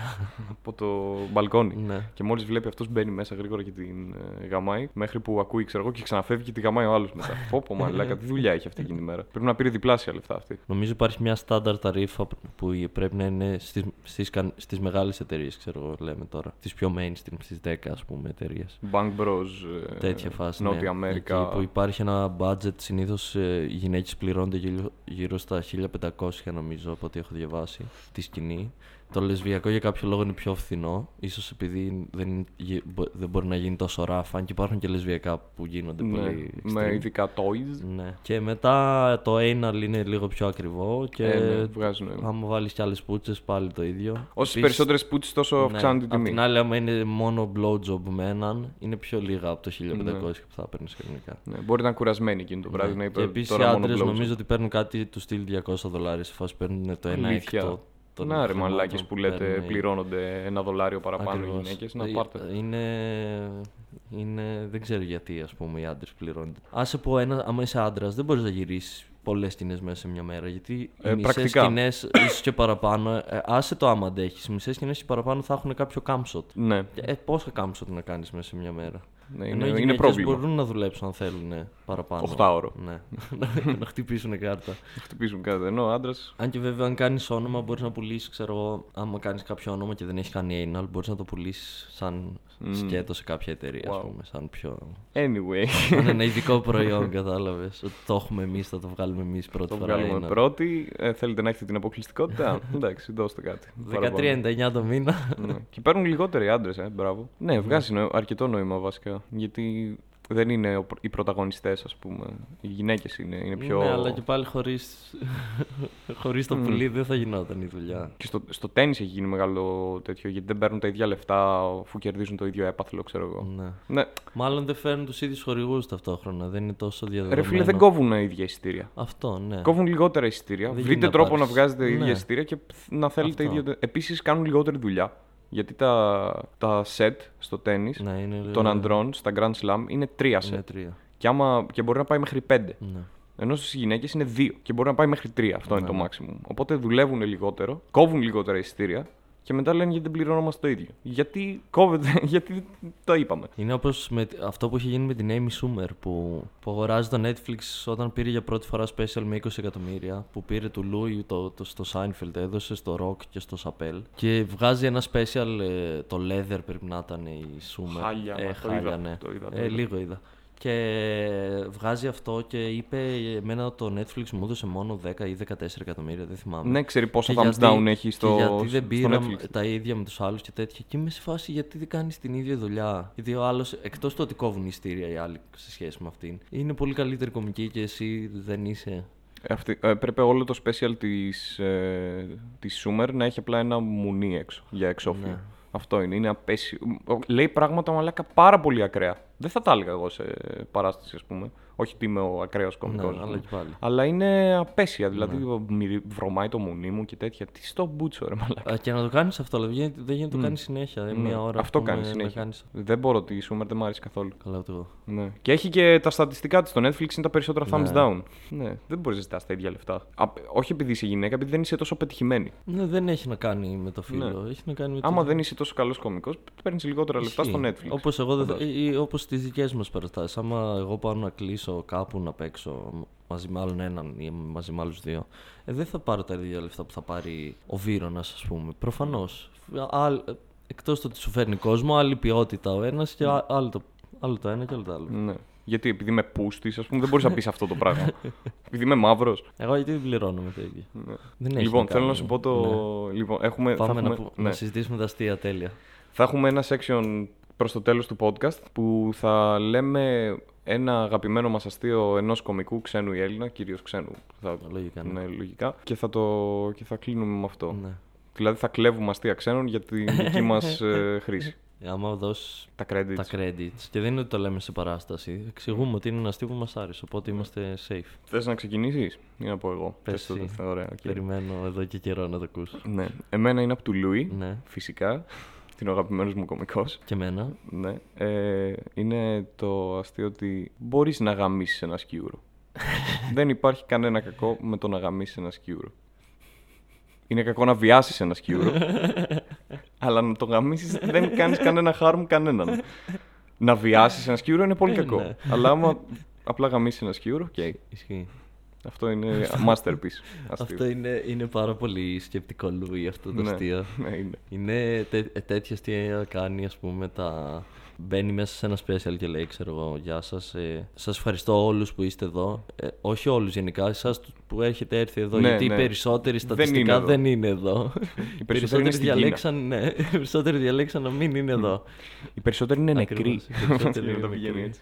από το μπαλκόνι. ναι. Και μόλις βλέπει αυτός μπαίνει μέσα γρήγορα και την ε, γαμάει, μέχρι που ακούει, ξέρω εγώ, και ξαναφεύγει και τη γαμάει ο άλλος μετά. Πω, πω, μαλάκα, τι δουλειά έχει αυτή εκείνη τη μέρα. Πρέπει να πήρε διπλάσια λεφτά αυτή. Νομίζω υπάρχει μια στάνταρ ταρήφα που πρέπει να είναι στις, στις, καν- στις μεγάλες εταιρείες, ξέρω εγώ, λέμε τώρα. Τις πιο mainstream, στις 10 ας πούμε εταιρείες. Bank Bros. ε, Τέτοια φάση. Νότια ναι. Αμέρικα. Εκεί που υπάρχει ένα budget, συνήθως οι γυναίκες πληρώνονται γύρω, γύρω στα 1500 νομίζω από ό,τι έχω διαβάσει τη σκηνή. Το λεσβιακό για κάποιο λόγο είναι πιο φθηνό. ίσως επειδή δεν, είναι- γε- μπο- δεν μπορεί να γίνει τόσο ράφα. Αν και υπάρχουν και λεσβιακά που γίνονται Ναι, πολύ. με extreme. ειδικά toys. Ναι. Και μετά το anal είναι λίγο πιο ακριβό. Και Ε, ναι, βγάζει νόημα. άμα βάλεις κι άλλες πούτσες, πάλι το ίδιο. Όσες Επίσης, περισσότερες πούτσες, τόσο ναι, αυξάνουν την Απ' τιμή. την άλλη, άμα είναι μόνο blowjob με έναν, είναι πιο λίγα από το 1500 Ναι. που θα παίρνεις κανονικά. Ναι, μπορεί να είναι κουρασμένη εκείνη το βράδυ Ναι. να είπε και επίση οι τώρα μόνο άντρες blowjob. νομίζω ότι παίρνουν κάτι του στυλ 200 δολάρια. Σε φάση παίρνουν το 1 Αλήθεια. έκτο. Των Να ρε χρημάτων μαλάκες που λέτε παίρνουν οι- πληρώνονται ένα δολάριο παραπάνω οι Ακριβώς. γυναίκες. Να Ε, πάρτε. Είναι, είναι. Δεν ξέρω γιατί ας πούμε οι άντρες πληρώνονται. Άσε πω ένα, άμα είσαι άντρας, δεν μπορείς να γυρίσεις πολλές σκηνές μέσα σε μια μέρα. Γιατί Ε, οι μισές πρακτικά. σκηνές, ίσω και παραπάνω, ε, άσε το άμα αντέχεις. Οι μισές σκηνές και παραπάνω θα έχουν κάποιο camshot. Ναι, Ε, πόσα camshot να κάνεις μέσα σε μια μέρα; Ναι Ενώ είναι, οι είναι γυναίκες πρόβλημα. μπορούν να δουλέψουν αν θέλουν ε, παραπάνω. Οχτάωρο. Ναι. να χτυπήσουν κάρτα. Να χτυπήσουν κάτι. Ενώ ο άντρα. Αν και βέβαια, αν κάνεις όνομα, μπορείς να πουλήσεις, ξέρω εγώ, άμα κάνεις κάποιο όνομα και δεν έχει κάνει anal, μπορείς να το πουλήσεις σαν σκέτος σε κάποια εταιρεία, Wow. α πούμε. Σαν πιο. Anyway, σαν ένα ειδικό προϊόν, κατάλαβες. Ότι το έχουμε εμείς, θα το βγάλουμε εμείς πρώτη το φορά. βγάλουμε anal. πρώτη. Ε, θέλετε να έχετε την αποκλειστικότητα; Εντάξει, δώστε κάτι. 13,99 το μήνα. Ναι. Και παίρνουν λιγότεροι άντρες, ε, μπράβο. Ναι, βγάζει νο- αρκετό νόημα βασικά. Γιατί δεν είναι ο- οι πρωταγωνιστές, ας πούμε. Οι γυναίκες είναι, είναι πιο. Ναι, αλλά και πάλι χωρί χωρίς το πουλί δεν θα γινόταν η δουλειά. Και στο, στο τέννη έχει γίνει μεγάλο τέτοιο, γιατί δεν παίρνουν τα ίδια λεφτά αφού κερδίζουν το ίδιο έπαθλο, ξέρω εγώ. Ναι. Ναι. Μάλλον δεν φέρνουν τους ίδιους χορηγούς ταυτόχρονα. Δεν είναι τόσο διαδεδομένο. Ρε φίλε, δεν κόβουν ίδια εισιτήρια. Αυτό, ναι. Κόβουν λιγότερα εισιτήρια. Δεν Βρείτε γίνεται να τρόπο να πάρεις. βγάζετε ίδια Ναι. εισιτήρια και να θέλετε Αυτό. ίδιο. Επίσης κάνουν λιγότερη δουλειά. Γιατί τα, τα set στο τέννη Ναι, είναι, των ανδρών στα Grand Slam είναι τρία set. Είναι τρία. Και, άμα, και μπορεί να πάει μέχρι πέντε. Ναι. Ενώ στις γυναίκες είναι δύο και μπορεί να πάει μέχρι τρία. Αυτό είναι Ναι. το maximum. Οπότε δουλεύουν λιγότερο, κόβουν λιγότερα εισιτήρια και μετά λένε γιατί δεν πληρώνομαστε το ίδιο. Γιατί κόβεται, γιατί τα είπαμε. Είναι όπως αυτό που είχε γίνει με την Amy Schumer που, που αγοράζει το Netflix όταν πήρε για πρώτη φορά special με 20 εκατομμύρια. Που πήρε του Louis το, το, στο Seinfeld, έδωσε στο Rock και στο Chappelle. Και βγάζει ένα special, ε, το Leather πρέπει να ήταν η Schumer. Χάλια, ε, μα, το χάλια, είδα, ναι. το είδα, το ε, είδα. λίγο είδα. Και βγάζει αυτό και είπε: Εμένα το Netflix μου έδωσε μόνο 10 ή 14 εκατομμύρια, δεν θυμάμαι. Ναι, ξέρει πόσα Και thumbs γιατί- down έχει στο, και γιατί δεν στο πήρα Netflix. τα ίδια με τους άλλους και τέτοια. Και είμαι σε φάση γιατί δεν κάνεις την ίδια δουλειά; Γιατί ο άλλος, εκτός του ότι κόβουν ιστήρια οι άλλοι σε σχέση με αυτήν, είναι πολύ καλύτερη κομική και εσύ δεν είσαι. Ε, Αυτή, ε, πρέπει όλο το special της, ε, της Schumer να έχει απλά ένα μουνί έξω για εξώφυλλο. Ναι. Αυτό είναι, είναι απέσιο. Λέει πράγματα μαλάκα πάρα πολύ ακραία. Δεν θα τα έλεγα εγώ σε παράσταση, ας πούμε. Όχι ότι είμαι ο ακραίος κωμικός. Ναι, αλλά και πάλι. Αλλά είναι απέσια. Δηλαδή, μυρι- βρωμάει το μουνί μου και τέτοια. Τι στο μπούτσο, ρε μαλάκα. Α, και να το κάνεις αυτό, αλλά δεν γίνεται, δεν γίνεται να το κάνεις συνέχεια. Ε, Μία ώρα. Ναι. Αυτό ας πούμε, κάνει να συνέχεια. κάνεις- Δεν μπορώ τη Schumer, δεν μου αρέσει καθόλου. Καλά, ούτε εγώ. Ναι. Και έχει και τα στατιστικά της. Στο Netflix είναι τα περισσότερα thumbs Ναι. down. Ναι. Δεν μπορείς να ζητάς τα ίδια λεφτά. Α, όχι επειδή είσαι γυναίκα, επειδή δεν είσαι τόσο πετυχημένη. Ναι, δεν έχει να κάνει με το φίλο. Έχει να κάνει με το. Άμα δεν είσαι τόσο καλός κωμικός, παίρνεις λιγότερα λεφτά στο Netflix. Όπως εγώ δεν θα... ή, ή όπως στις δικές μας παραστάσεις. Άμα εγώ πάω να κλείσω κάπου να παίξω μαζί με άλλον έναν ή μαζί με άλλους δύο, ε, δεν θα πάρω τα ίδια λεφτά που θα πάρει ο Βύρονας, ας πούμε. Προφανώς. Άλλ... Εκτός το ότι σου φέρνει κόσμο, άλλη ποιότητα ο ένας και α- άλλο, το... άλλο το ένα και άλλο το άλλο. Ναι. Γιατί επειδή είμαι πούστης, ας πούμε, δεν μπορείς να πεις αυτό το πράγμα. επειδή είμαι μαύρος. Εγώ γιατί δεν πληρώνω με το ίδιο. Δεν έχει Λοιπόν, να θέλω κάνει. να σου πω το. Ναι. Λοιπόν, έχουμε, θα, Πάμε να, έχουμε... που- ναι. να συζητήσουμε τα αστεία τέλεια. θα έχουμε ένα section προς το τέλος του podcast που θα λέμε ένα αγαπημένο μας αστείο ενός κωμικού ξένου ή Έλληνα, κυρίως ξένου. Θα... Λογικά, ναι. Ναι, λογικά. Και θα, το... και θα κλείνουμε με αυτό. Ναι. Δηλαδή θα κλέβουμε αστεία ξένων για τη δική μας ε, χρήση. Ε, άμα δώσεις Τα credits. τα credits, και δεν είναι ότι το λέμε σε παράσταση, εξηγούμε ότι είναι ένα αστείο που μας άρεσε. Οπότε είμαστε safe. Θες να ξεκινήσεις ή να πω εγώ; Πες Θες το εσύ. δεύτερο, ωραία. οκ. Περιμένω εδώ και καιρό να το ακούσω. Ναι. Εμένα είναι από του Λούι, Ναι, φυσικά. Είναι ο αγαπημένος μου κωμικός. και εμένα. Ναι. Ε, είναι το αστείο ότι μπορείς να γαμίσεις ένα σκιούρο. δεν υπάρχει κανένα κακό με το να γαμίσεις ένα σκιούρο. Είναι κακό να βιάσεις ένα σκιούρο. αλλά να το γαμίσεις δεν κάνεις κανένα harm κανέναν. να βιάσεις ένα σκιούρο είναι πολύ Ε, κακό. ναι. αλλά άμα απλά γαμίσεις ένα σκιούρο, οκ. Ισχύει. Αυτό είναι masterpiece. αστείο. Αυτό είναι, είναι πάρα πολύ σκεπτικό Λούι αυτό το Ναι, αστείο. ναι, είναι. Είναι τέ, ε, τέτοια αστεία κάνει, ας πούμε, τα... Μπαίνει μέσα σε ένα special και λέει, ξέρω εγώ, γεια σας, ε, σας ευχαριστώ όλους που είστε εδώ. Ε, όχι όλους γενικά, εσάς του- που έχετε έρθει εδώ, Ναι, γιατί ναι. οι περισσότεροι Δεν στατιστικά είναι εδώ. δεν είναι εδώ. Οι περισσότεροι είναι στην Κίνα. διαλέξαν, ναι, οι περισσότεροι διαλέξαν να μην είναι εδώ. Οι περισσότεροι είναι νεκροί. Ακριβώς, οι περισσότεροι είναι Το πηγαίνει νεκροί. έτσι.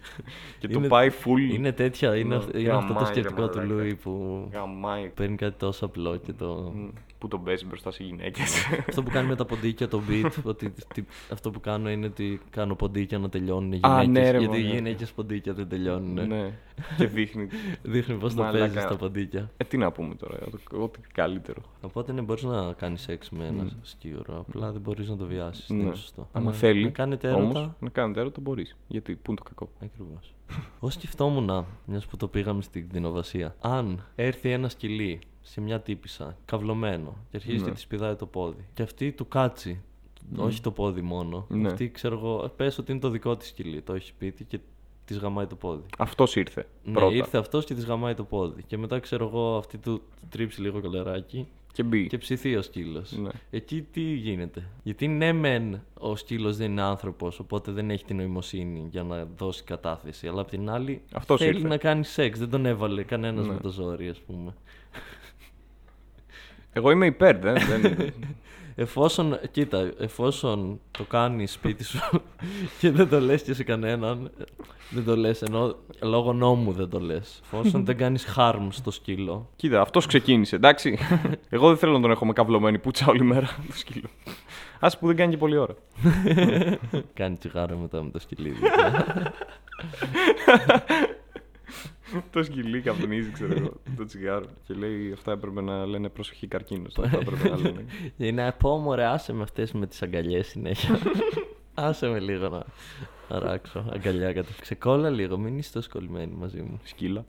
Και το Είναι- πάει full. Είναι τέτοια, είναι, Ναι, αυ- είναι αυτό το γαμάει, ρε σκεπτικό του μαλάκα. Λούι που Γαμάει. παίρνει κάτι τόσο απλό και το... Μ, Που τον παίζει μπροστά σε γυναίκες. Αυτό που κάνει με τα ποντίκια, το beat, ότι τι- αυτό που κάνω είναι ότι κάνω ποντίκια να τελειώνουν οι Α, γυναίκες, ναι, ρε, γιατί οι μαλάκα. γυναίκες ποντίκια δεν τελειώνουν. ναι. Και δείχνει. Δείχνει πώς το Μαλάκα. παίζεις τα ποντίκια. Ε, τι να πούμε τώρα. το- Ό,τι καλύτερο. Οπότε ναι, μπορείς να κάνεις σεξ με ένα σκύρο, απλά δεν μπορείς να το βιάσεις, δεν Ναι. είναι σωστό. Άμα Αλλά θέλει. Να κάνετε έρωτα, Όμως, να κάνετε έρωτα μπορείς. Γιατί, πού είναι το κακό; Ακριβώς. Εγώ σκεφτόμουν, μιας που το πήγαμε στην κτηνοβασία, αν έρθει ένα σκυλί σε μια τύπησα, καυλωμένο, και αρχίζει Ναι. και τη πηδάει το πόδι, και αυτή του κάτσει, όχι το πόδι μόνο, Ναι. αυτή ξέρω εγώ, πες ότι είναι το δικό της σκυλί, το έχει σπίτι και της γαμάει το πόδι. Αυτός ήρθε. Ναι, πρώτα. ήρθε αυτός και της γαμάει το πόδι. Και μετά ξέρω εγώ, αυτή του, του τρίψει λίγο κολεράκι Και μπει. και ψηθεί ο σκύλος. Ναι. Εκεί τι γίνεται; Γιατί ναι, μεν ο σκύλος δεν είναι άνθρωπος, οπότε δεν έχει την νοημοσύνη για να δώσει κατάθεση. Αλλά απ' την άλλη Αυτός θέλει ήρθε. να κάνει σεξ. Δεν τον έβαλε κανένας Ναι. με το ζόρι, ας πούμε. Εγώ είμαι υπέρ, δεν. δεν... Εφόσον, κοίτα, εφόσον το κάνεις σπίτι σου και δεν το λες και σε κανέναν, δεν το λες, ενώ λόγω νόμου δεν το λες. Εφόσον δεν κάνεις harm στο σκύλο, Κοίτα, αυτός ξεκίνησε, εντάξει. Εγώ δεν θέλω να τον έχω με καυλωμένη πουτσα όλη μέρα το σκύλο. Α που δεν κάνει και πολλή ώρα. κάνει τσιγάρο μετά με το σκυλίδι. Το σκυλί καπνίζει, ξέρω εγώ, το τσιγάρο. Και λέει αυτά έπρεπε να λένε προσοχή καρκίνος. Αυτά έπρεπε να λένε. Για να πω, μωρέ, άσε με αυτές με τις αγκαλιές συνέχεια. άσε με λίγο να αράξω αγκαλιά κατά. Ξεκόλα λίγο, μην είσαι τόσο κολλημένοι μαζί μου. Σκύλα.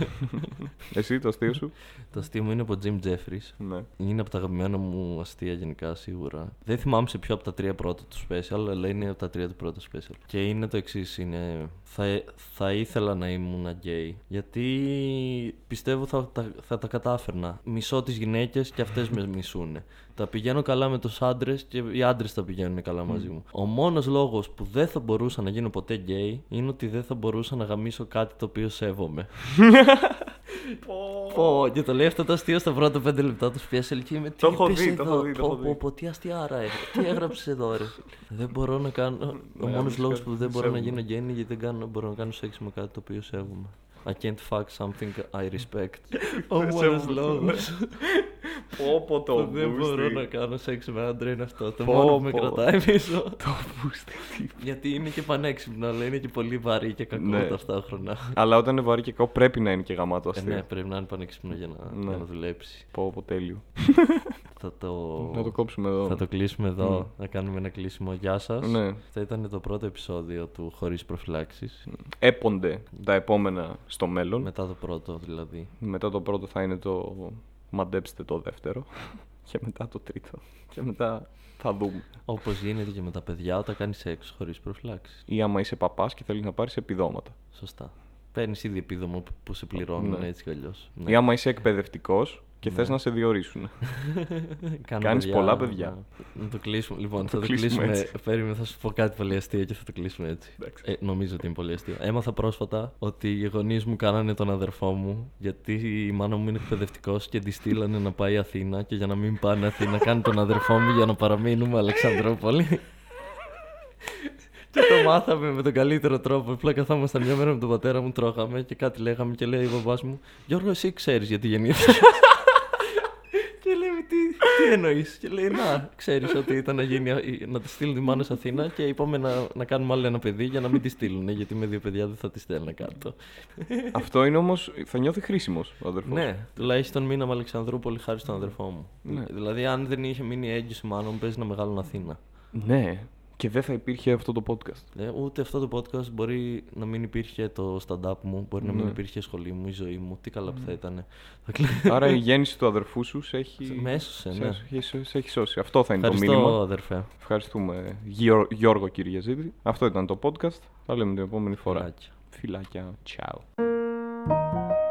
Εσύ το αστείο σου. Το αστείο μου είναι από Jim Jeffries. Ναι. Είναι από τα αγαπημένα μου αστεία γενικά σίγουρα. Δεν θυμάμαι σε ποιο από τα τρία πρώτα του special, αλλά είναι από τα τρία του πρώτα special. Και είναι το εξής: είναι. Θα, θα ήθελα να ήμουν γκέι. Γιατί πιστεύω θα, τα- θα τα κατάφερνα. Μισώ τις γυναίκες και αυτές με μισούν. Τα πηγαίνω καλά με τους άντρες και οι άντρες τα πηγαίνουν καλά μαζί μου. Ο μόνος λόγος που δεν θα μπορούσα να γίνω ποτέ γκέι είναι ότι δεν θα μπορούσα να γαμίσω κάτι το οποίο σέβομαι. Πω, και το λέει αυτό το αστείο στα πρώτα πέντε λεπτά του special και είμαι τι Το έχω είπες δει, το εδώ, έχω δει, το πω, έχω πω, δει. πω, τι αστιάρα είναι, τι έγραψες εδώ ρε. δεν μπορώ να κάνω, ο Ναι, μόνος όμως λόγος κάτι που δεν μπορώ να σέβομαι. γίνω γκέι είναι γιατί δεν κάνω, μπορώ να κάνω σεξ με κάτι το οποίο σέβομαι. I can't fuck something I respect. Ο μόνος σέβομαι. λόγος Πω πω το που δεν μπορώ μπούστι. να κάνω σεξ με άντρα είναι αυτό. Το Πω, μόνο που με πω. κρατάει πίσω. Το μπούστι. Γιατί είναι και πανέξυπνο, αλλά είναι και πολύ βαρύ και κακό Ναι. ταυτόχρονα. Αλλά όταν είναι βαρύ και κακό πρέπει να είναι και γαμάτο Ε, αστείο. ναι, πρέπει να είναι πανέξυπνο για να, Ναι. για να δουλέψεις. Πω πω τέλειο. Θα το... Να το κόψουμε εδώ. Θα το κλείσουμε εδώ, να κάνουμε ένα κλείσιμο. Γεια σας. Ναι. Αυτό ήταν το πρώτο επεισόδιο του Χωρίς Προφυλάξεις. Έπονται τα επόμενα στο μέλλον. Μετά το πρώτο δηλαδή. Μετά το πρώτο θα είναι το μαντέψτε το δεύτερο. Και μετά το τρίτο. Και μετά θα δούμε. Όπως γίνεται και με τα παιδιά όταν κάνεις σεξ χωρίς προφυλάξεις. Ή άμα είσαι παπάς και θέλεις να πάρεις επιδόματα. Σωστά. Παίρνεις ήδη επίδομο που- που σε πληρώνουν Ναι. έτσι κι αλλιώς. Ή άμα είσαι εκπαιδευτικός και θες να σε διορίσουν. Κάνεις πολλά παιδιά. Να, να το κλείσουμε. Λοιπόν, θα το κλείσουμε κλείσουμε. έτσι. Περίμενε, θα σου πω κάτι πολύ αστείο και θα το κλείσουμε έτσι. Εντάξει. Ε, νομίζω ότι είναι πολύ αστείο. Έμαθα πρόσφατα ότι οι γονείς μου κάνανε τον αδερφό μου γιατί η μάνα μου είναι εκπαιδευτικός και τη στείλανε να πάει Αθήνα και για να μην πάνε Αθήνα κάνει τον αδερφό μου για να παραμείνουμε Αλεξανδρόπολη. και το μάθαμε με τον καλύτερο τρόπο. Απλά καθόμασταν μια μέρα με τον πατέρα μου, τρώγαμε και κάτι λέγαμε και λέει ο μπαμπάς μου Γιώργο, εσύ ξέρεις γιατί γεννήθηκες. Και λέμε τι, τι εννοείς; Και λέει, Να, ξέρεις ότι ήταν να, γίνει, να τη στείλουν τη μάνα σε Αθήνα και είπαμε να, να κάνουμε άλλο ένα παιδί για να μην τη στείλουν. Γιατί με δύο παιδιά δεν θα τη στέλνουν κάτω. Αυτό είναι όμως. θα νιώθει χρήσιμος ο αδερφός. Ναι, τουλάχιστον μείναμε Αλεξανδρούπολη χάρη στον αδερφό μου. Ναι. Δηλαδή, αν δεν είχε μείνει έγκυος μάνα μου, παίζει να μεγάλωνε Αθήνα. ναι. Και δεν θα υπήρχε αυτό το podcast. Ε, ούτε αυτό το podcast μπορεί να μην υπήρχε το stand-up μου, μπορεί να μην Ναι. υπήρχε η σχολή μου, η ζωή μου. Τι καλά που θα ήταν. Άρα η γέννηση του αδερφού σου σε έχει. Με έσωσε, ναι. σε, έχει- σε έχει σώσει. Αυτό θα είναι το Ευχαριστώ, μήνυμα. αδερφέ. Ευχαριστούμε Γιώ- Γιώργο Κυριαζίδη. Αυτό ήταν το podcast. Θα λέμε την επόμενη φορά. Φιλάκια. Φιλάκια. Ciao.